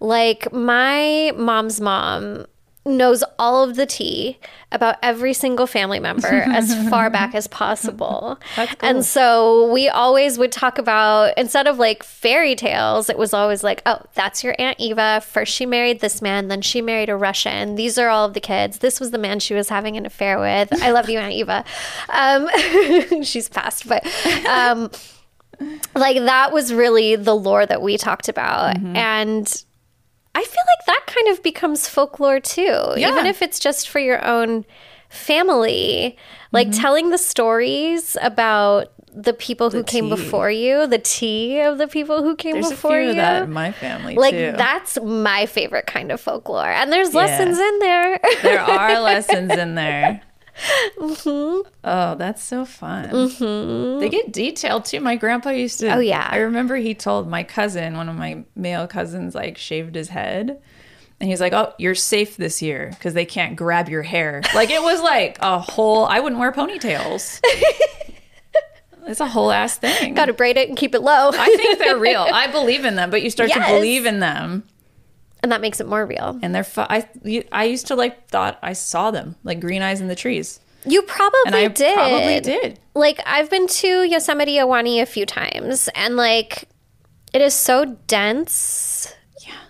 Like my mom's mom knows all of the tea about every single family member as far back as possible. That's cool. And so we always would talk about instead of like fairy tales, it was always like, oh, that's your Aunt Eva. First she married this man, then she married a Russian. These are all of the kids. This was the man she was having an affair with. I love you, Aunt Eva. Um, she's passed, but um, like that was really the lore that we talked about. And I feel like that kind of becomes folklore too, Yeah. even if it's just for your own family. Like mm-hmm. telling the stories about the people who came tea. before you, the tea of the people who came There's a before few you. of that in my family like too. that's my favorite kind of folklore, and there's lessons in there. there are lessons in there. Mm-hmm. Oh, that's so fun. Mm-hmm. They get detailed too. My grandpa used to. Oh, yeah. I remember he told my cousin, one of my male cousins, like shaved his head. And he's like, "Oh, you're safe this year because they can't grab your hair." Like it was like a whole. I wouldn't wear ponytails. it's a whole ass thing. Got to braid it and keep it low, I think they're real. I believe in them, but you start Yes. to believe in them, and that makes it more real. and they're. Fu- I you- I used to like thought I saw them like green eyes in the trees, You probably and I did. probably did. like I've been to Yosemite Ahwahnee a few times and like it is so dense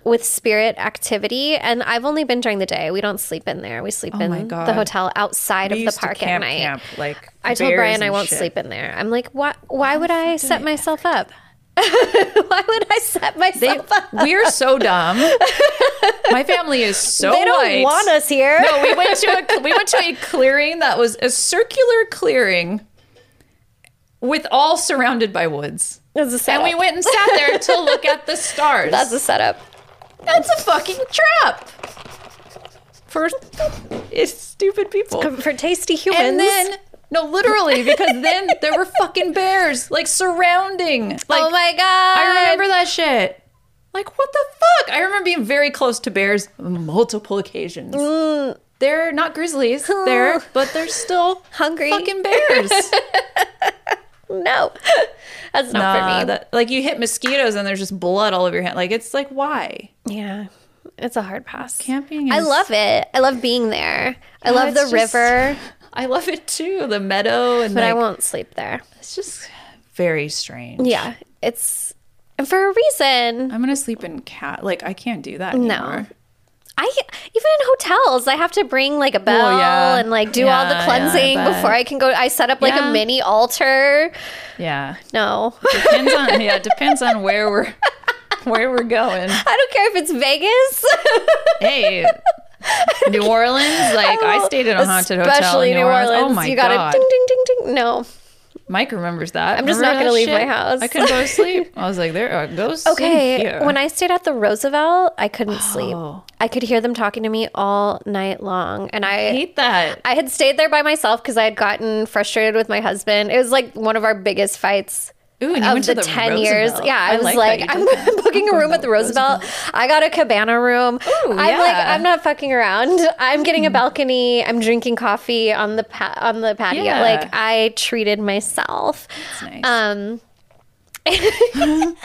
with spirit activity and I've only been during the day. We don't sleep in there. We sleep Oh in the hotel outside We of the park at night. camp, like I told Brian I won't shit. sleep in there. I'm like, why why would I set myself up? why would I set myself They, up? we're so dumb. My family is so They don't white. want us here. No, we went to a we went to a clearing that was a circular clearing with all surrounded by woods. That's a And we went and sat there to look at the stars. That's a setup. That's a fucking trap. For it's stupid people. For tasty humans. And then no, literally, because then there were fucking bears like surrounding. Like oh my god. I remember that shit. Like, what the fuck? I remember being very close to bears multiple occasions. Mm. They're not grizzlies there, but they're still Hungry. fucking bears. No. That's not for me. that, like you hit mosquitoes and there's just blood all over your hand. Like it's like why? Yeah, it's a hard pass. Camping I love it. I love being there. I love the just- river, I love it too. The meadow and but I won't sleep there. it's just very strange. Yeah, it's and for a reason. I'm gonna sleep in cat. Like I can't do that No. I even in hotels, I have to bring like a bell yeah. and like do all Yeah, the yeah, I cleansing bet. before I can go. I set up like Yeah. a mini altar. Yeah. No, Depends on yeah, it depends on where we're where we're going. I don't care if it's Vegas. Hey, New Orleans. Like I oh, stayed in a haunted hotel Especially in New New Orleans. Oh Orleans. Oh my you gotta god, ding ding ding ding. No, Mike remembers that. I'm just not gonna leave my house. I couldn't go to sleep. I was like, there uh, are ghosts. Okay, here. when I stayed at the Roosevelt, I couldn't sleep. Oh. I could hear them talking to me all night long, and I I hate that. I had stayed there by myself because I had gotten frustrated with my husband. It was like one of our biggest fights. Ooh, and of went the, the 10 years. Yeah, I, I was like like, I'm booking a room at the to Roosevelt. I got a cabana room. I'm like. I'm not fucking around. I'm getting a balcony. I'm drinking coffee on the pa- on the patio. Yeah. Like I treated myself. That's nice. Um,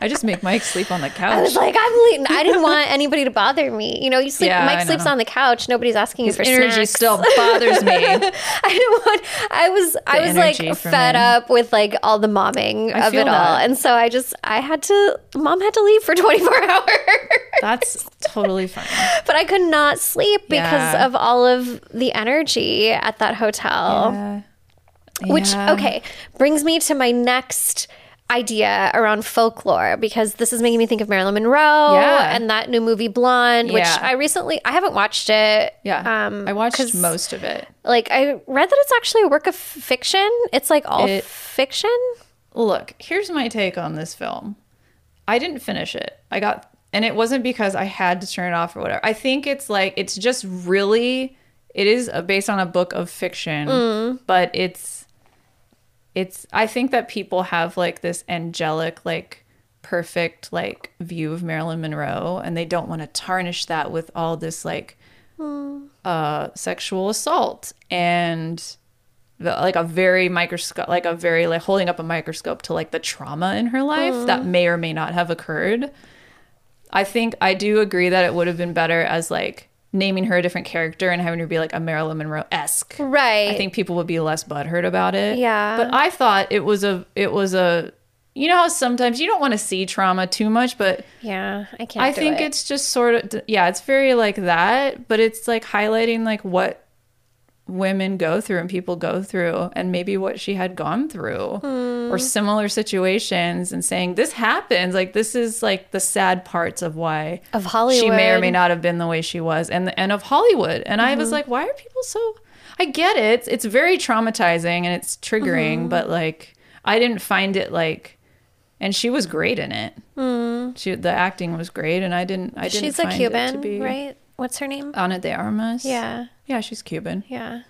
I just make Mike sleep on the couch. I was like, I'm leaving. I didn't want anybody to bother me. You know, you sleep. Yeah, Mike sleeps on the couch. Nobody's asking you for energy snacks. still bothers me. I didn't want. I was. I was like fed him. up with like all the momming I of it all, that. and so I just I had to. Mom had to leave for 24 hours, That's totally fine. but I could not sleep because Yeah. of all of the energy at that hotel. Yeah. Which okay brings me to my next idea around folklore because this is making me think of Marilyn Monroe Yeah. and that new movie Blonde, which Yeah. I recently I haven't watched it. Yeah. um, I watched most of it. Like I read that it's actually a work of fiction. It's like all It- fiction. Look, here's my take on this film. I didn't finish it. I got and it wasn't because I had to turn it off or whatever. I think it's like it's just really it is based on a book of fiction, but it's it's I think that people have like this angelic like perfect like view of Marilyn Monroe and they don't want to tarnish that with all this like uh sexual assault and the, like a very microscope like a very like holding up a microscope to like the trauma in her life that may or may not have occurred. I think i do agree that it would have been better as like naming her a different character and having her be like a marilyn monroe-esque Right. i think people would be less butthurt about it Yeah. but i thought it was a it was a you know how sometimes you don't want to see trauma too much but Yeah, I can't. I think it. it's just sort of yeah, it's very like that, but it's like highlighting like what women go through and people go through and maybe what she had gone through Hmm. or similar situations and saying this happens like this is like the sad parts of why Of Hollywood she may or may not have been the way she was and and of Hollywood and I Mm-hmm. was like why are people so I get it it's, very traumatizing and it's triggering Mm-hmm. but like I didn't find it like and she was great in it. She the acting was great, and I didn't. I didn't. Hmm. She's a Cuban, to be right? What's her name? Ana de Armas. Yeah, yeah, she's Cuban. yeah.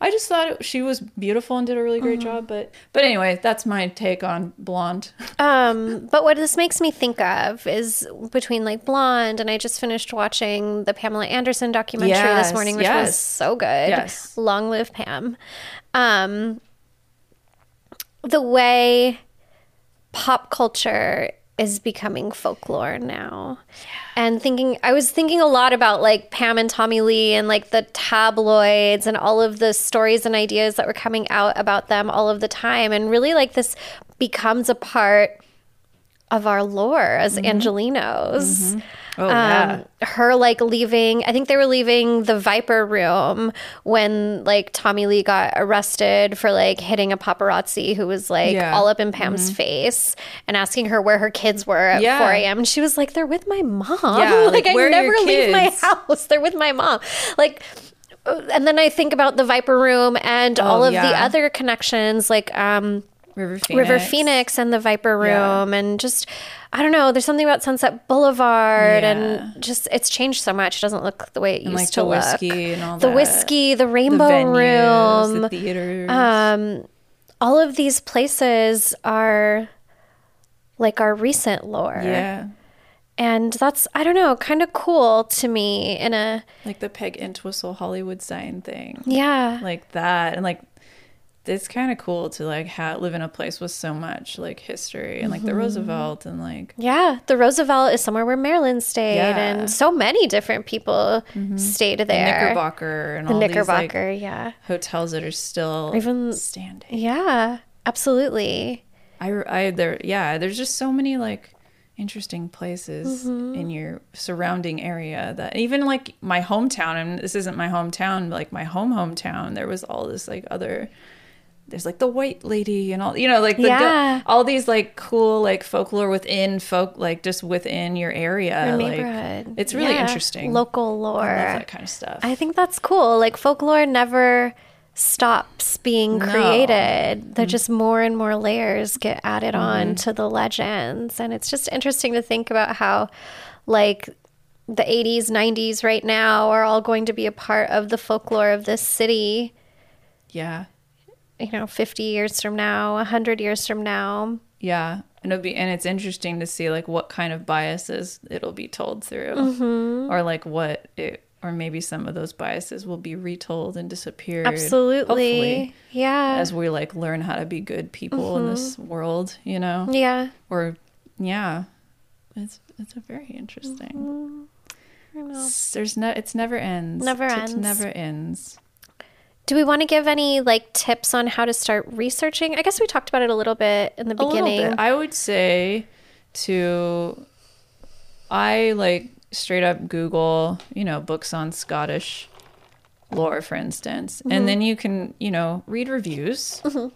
I just thought it, she was beautiful and did a really great Mm-hmm. job. But but anyway, that's my take on Blonde. Um, but what this makes me think of is between like Blonde and I just finished watching the Pamela Anderson documentary Yes, this morning, which was so good. Yes. Long live Pam. Um, the way pop culture is becoming folklore now. And thinking I was thinking a lot about like Pam and Tommy Lee and like the tabloids and all of the stories and ideas that were coming out about them all of the time and really like this becomes a part of our lore as Angelenos. Oh yeah, Um, her like leaving, I think they were leaving the Viper room when like Tommy Lee got arrested for like hitting a paparazzi who was like Yeah. all up in Pam's face and asking her where her kids were at Yeah. 4 a.m. And she was like, they're with my mom. Yeah, like, like, I never leave my house. They're with my mom. Like, uh, and then I think about the Viper room and all of the Oh, other connections, like um, River Phoenix. River Phoenix and the Viper Yeah. Room, and just I don't know. There's something about Sunset Boulevard, Yeah. and just it's changed so much. It doesn't look the way it and used like to the look. whiskey and all the that. whiskey, the the Rainbow venues, Room, the theaters. um, all of these places are like our recent lore, yeah, and that's I don't know, kind of cool to me in a like the Peg Entwistle Hollywood sign thing. yeah, like that and like it's kind of cool to like ha- live in a place with so much like history and like Mm-hmm. the Roosevelt and like Yeah, the Roosevelt is somewhere where Marilyn stayed, Yeah. and so many different people stayed there. Knickerbocker and the all Knickerbocker, these yeah, hotels that are still Even- standing. yeah, absolutely. I, I there yeah there's just so many like interesting places Mm-hmm. in your surrounding area that even like my hometown and this isn't my hometown but like my home hometown there was all this like other there's like the white lady and all you know like the Yeah. all these like cool like folklore within folk like just within your area Your like neighborhood. it's really Yeah, interesting Local lore. That kind of stuff I think that's cool. Like folklore never stops being No. created. There mm. just more and more layers get added on mm-hmm. to the legends. And it's just interesting to think about how like the 80s, 90s right now are all going to be a part of the folklore of this city, yeah you know, 50 years from now, 100 years from now. Yeah, and it'll be and it's interesting to see like what kind of biases it'll be told through, Mm-hmm. or like what it or maybe some of those biases will be retold and disappeared. Absolutely. Yeah. as we like learn how to be good people in this Mm-hmm. world, you know, yeah. or yeah, it's it's a very interesting. S- There's no, it's never ends. Never It ends. never ends. Do we want to give any like tips on how to start researching? I guess we talked about it a little bit in the beginning. I would say to I like straight up Google, you know, books on Scottish lore, for instance, and mm-hmm. then you can, you know, read reviews, mm-hmm.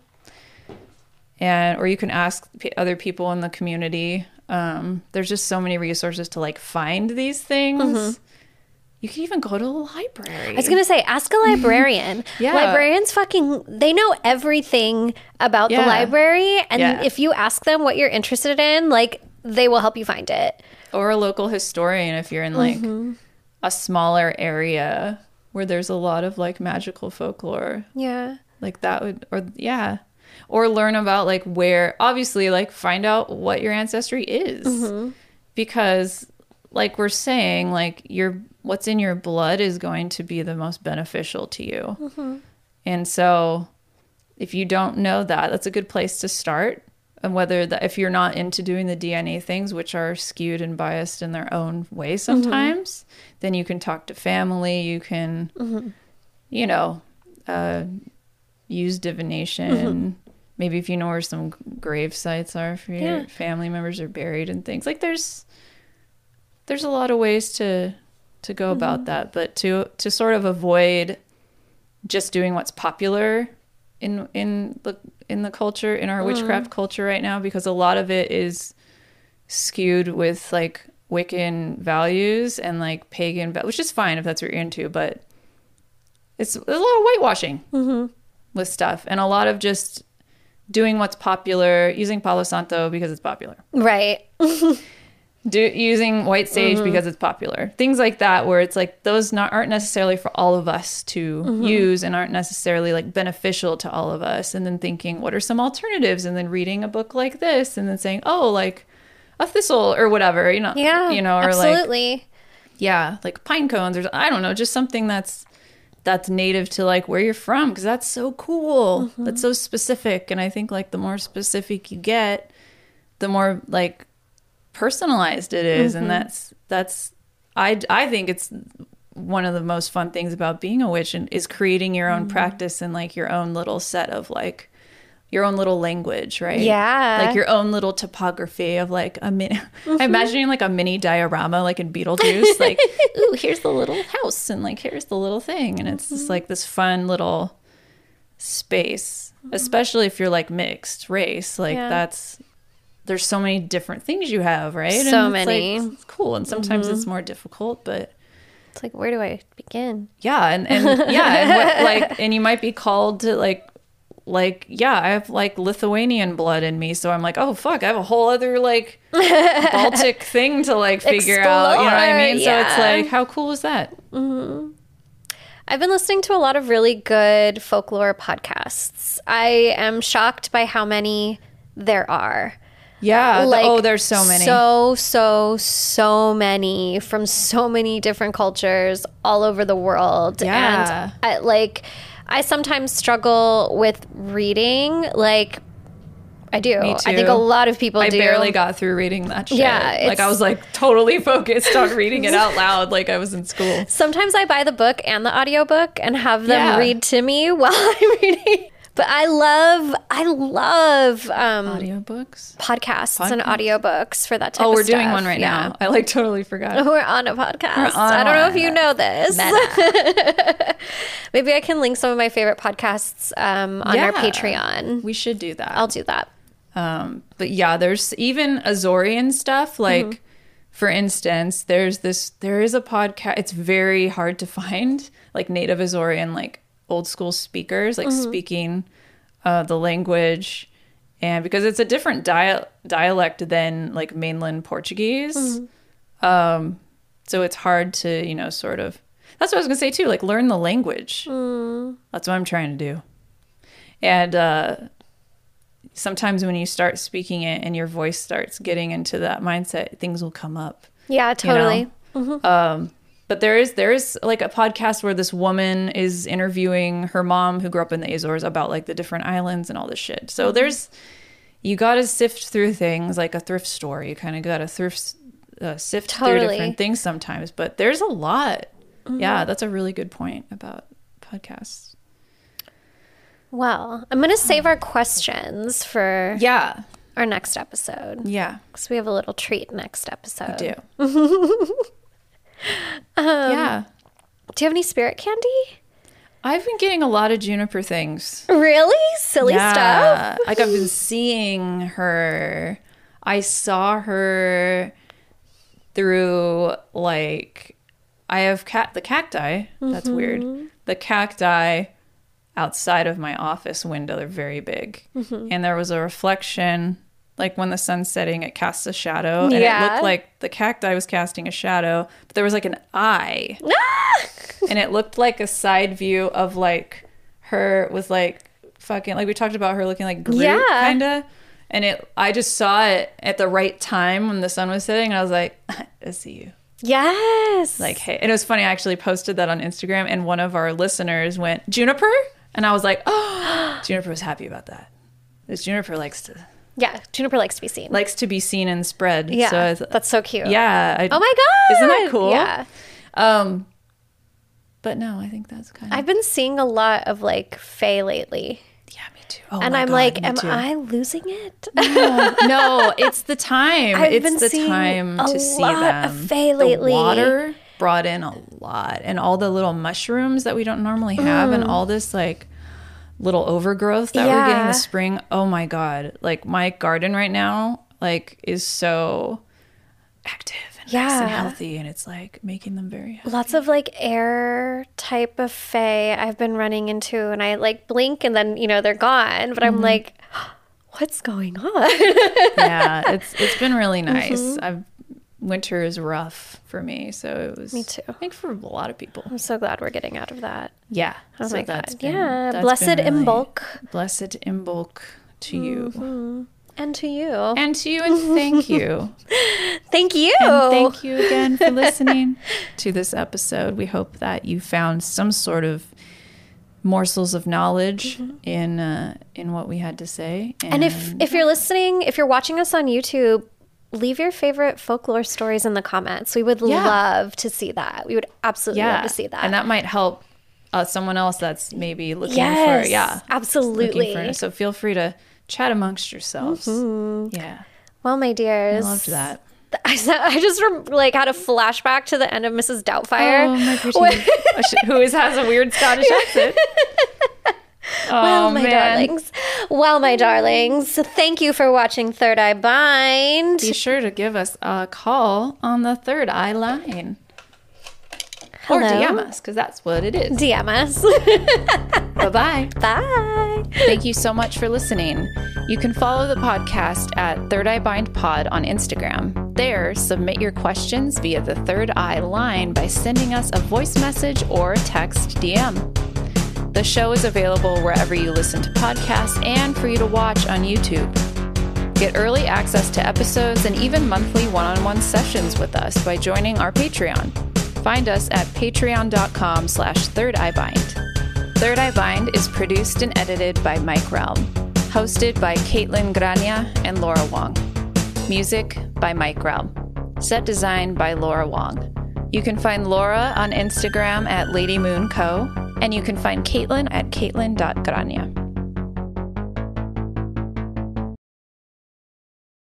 and or you can ask p- other people in the community. Um, there's just so many resources to like find these things. Mm-hmm. You can even go to a library. I was gonna say, ask a librarian. Yeah. Librarians fucking they know everything about Yeah. the library. And Yeah. if you ask them what you're interested in, like they will help you find it. or a local historian if you're in like mm-hmm. a smaller area where there's a lot of like magical folklore Yeah. like that would or yeah or learn about like where obviously like find out what your ancestry is mm-hmm. because like we're saying like your what's in your blood is going to be the most beneficial to you. Mm-hmm. And so if you don't know that that's a good place to start. And whether that if you're not into doing the dna things which are skewed and biased in their own way mm-hmm. sometimes then you can talk to family you can mm-hmm. you know uh, use divination. Maybe if you know where some grave sites are for your Yeah. family members are buried and things. Like there's there's a lot of ways to to go about mm-hmm. that but to to sort of avoid just doing what's popular in in the in the culture in our witchcraft mm-hmm. culture right now because a lot of it is skewed with like Wiccan values and like pagan, which is fine if that's what you're into, but it's a lot of whitewashing mm-hmm. with stuff and a lot of just doing what's popular, using Palo Santo because it's popular, Right. do using white sage mm-hmm. because it's popular, things like that, where it's like those not aren't necessarily for all of us to mm-hmm. use and aren't necessarily like beneficial to all of us, and then thinking what are some alternatives, and then reading a book like this, and then saying oh like a thistle or whatever, you know, Yeah. you know, or like absolutely. yeah like pine cones or i don't know just something that's that's native to like where you're from because that's so cool. That's mm-hmm. so specific. And i think like the more specific you get the more like personalized it is, and mm-hmm. that's that's i i think it's one of the most fun things about being a witch and is creating your own mm-hmm. practice and like your own little set of like your own little language, right? Yeah. Like your own little topography of like a mini. I'm mm-hmm. imagining like a mini diorama, like in Beetlejuice. like, ooh, here's the little house, and like here's the little thing, and it's just like this fun little space. Especially if you're like mixed race, like Yeah. that's there's so many different things you have, right? So like, many. it's cool, and sometimes it's mm-hmm. more difficult, but It's like, where do I begin? yeah and, and yeah and what, like and you might be called to like like yeah i have like lithuanian blood in me so i'm like oh fuck i have a whole other like baltic thing to like figure out you know what i mean Explore, so it's like how cool is that mm-hmm. I've been listening to a lot of really good folklore podcasts. I am shocked by how many there are. Yeah oh, Like, oh there's so many So, so, so many from so many different cultures all over the world. Yeah. And I, like, I sometimes struggle with reading. Like, I do. I think a lot of people I do. barely got through reading that shit. Yeah, like I was like totally focused on reading it out loud, like I was in school. Sometimes I buy the book and the audiobook and have them Yeah. read to me while I'm reading. But I love, I love um, Audiobooks. podcasts, and Podcasts? audiobooks for that type Oh, we're doing one right Yeah. now. I like totally forgot. We're on a podcast. on I don't know if you know this. Maybe I can link some of my favorite podcasts um, on our Patreon. We should do that. I'll do that. Um, but yeah, there's even Azorean stuff. Like, for instance, there's this, there is a podcast. It's very hard to find like native Azorean, like old school speakers, like speaking uh, the language. And because it's a different dia- dialect than like mainland Portuguese. Um, so it's hard to, you know, sort of, that's what I was going to say too, like learn the language. That's what I'm trying to do. And, uh, sometimes when you start speaking it and your voice starts getting into that mindset, things will come up. Yeah, you know? totally. Um, but there is there is like a podcast where this woman is interviewing her mom who grew up in the Azores about like the different islands and all this shit. Mm-hmm. So there's you got to sift through things like a thrift store. You kind of got to thrift uh, sift through Totally. Mm-hmm. different things sometimes. But there's a lot. Yeah, that's a really good point about podcasts. Well, I'm going to save our questions for Yeah, our next episode yeah, because we have a little treat next episode. do. Um, yeah. Do you have any spirit candy? I've been getting a lot of juniper things. Really? Silly stuff? Like I've been seeing her. I saw her through like I have cat the cacti. That's weird. Mm-hmm. The cacti outside of my office window, they're very big. Mm-hmm. And there was a reflection like when the sun's setting, it casts a shadow, and it looked like the cacti was casting a shadow, but there was like an eye, and it looked like a side view of like her with like fucking like we talked about her looking like Groot, Yeah. kind of. And it, I just saw it at the right time when the sun was setting, and I was like, "I see you." Yes. Like, hey, and it was funny. I actually posted that on Instagram, and one of our listeners went Juniper, and I was like, "Oh, Juniper was happy about that." This Juniper likes to yeah, Juniper likes to be seen. likes to be seen and spread. yeah, so th- that's so cute. yeah. I, Oh my god. Isn't that cool? Yeah. Um, but no, I think that's kind of I've been seeing a lot of like Fae lately. yeah, me too. Oh my god. and I'm God, like, am too. I losing it? no, it's the time. I've it's been the seeing time a to see lot them. of Fae lately. The water brought in a lot, and all the little mushrooms that we don't normally have, and all this like little overgrowth that we're getting. This spring. Oh my god! Like my garden right now, like is so active and nice and healthy, and it's like making them very happy. Lots of like air type of Fae I've been running into, and I like blink and then, you know, they're gone. But Mm-hmm. I'm like, what's going on? yeah, it's it's been really nice. Mm-hmm. I've winter is rough for me, so it was. Me too. I think for a lot of people. I'm so glad we're getting out of that. Yeah. Oh so my that's God. been- Yeah. Blessed been in bulk. Blessed in bulk to you. And to you. And to you, and thank you. Thank you. And thank you again for listening to this episode. We hope that you found some sort of morsels of knowledge in uh, in what we had to say. And if if you're listening, if you're watching us on YouTube, leave your favorite folklore stories in the comments. We would Yeah. love to see that. We would absolutely love to see that. and that might help uh, someone else that's maybe looking yes, for yeah, absolutely. for. So feel free to chat amongst yourselves. Yeah, well, my I dears, loved that. I, I just like had a flashback to the end of Mrs. Doubtfire. Oh, my Who is, has a weird Scottish accent. Oh, well, my man. darlings. Well, my darlings. Thank you for watching Third Eye Bind. Be sure to give us a call on the third eye line. Or Hello? DM us, because that's what it is. DM us. bye bye. Bye. Thank you so much for listening. You can follow the podcast at Third Eye Bind Pod on Instagram. There, submit your questions via the Third Eye line by sending us a voice message or text DM. The show is available wherever you listen to podcasts and for you to watch on YouTube. Get early access to episodes and even monthly one-on-one sessions with us by joining our Patreon. Find us at patreon.com slash thirdeyebind. Third Eye Bind is produced and edited by Mike Realm. Hosted by Kaitlyn Grania and Laura Wong. Music by Mike Realm. Set design by Laura Wong. You can find Laura on Instagram at Lady Moon Co. And you can find Kaitlyn at caitlin.grania.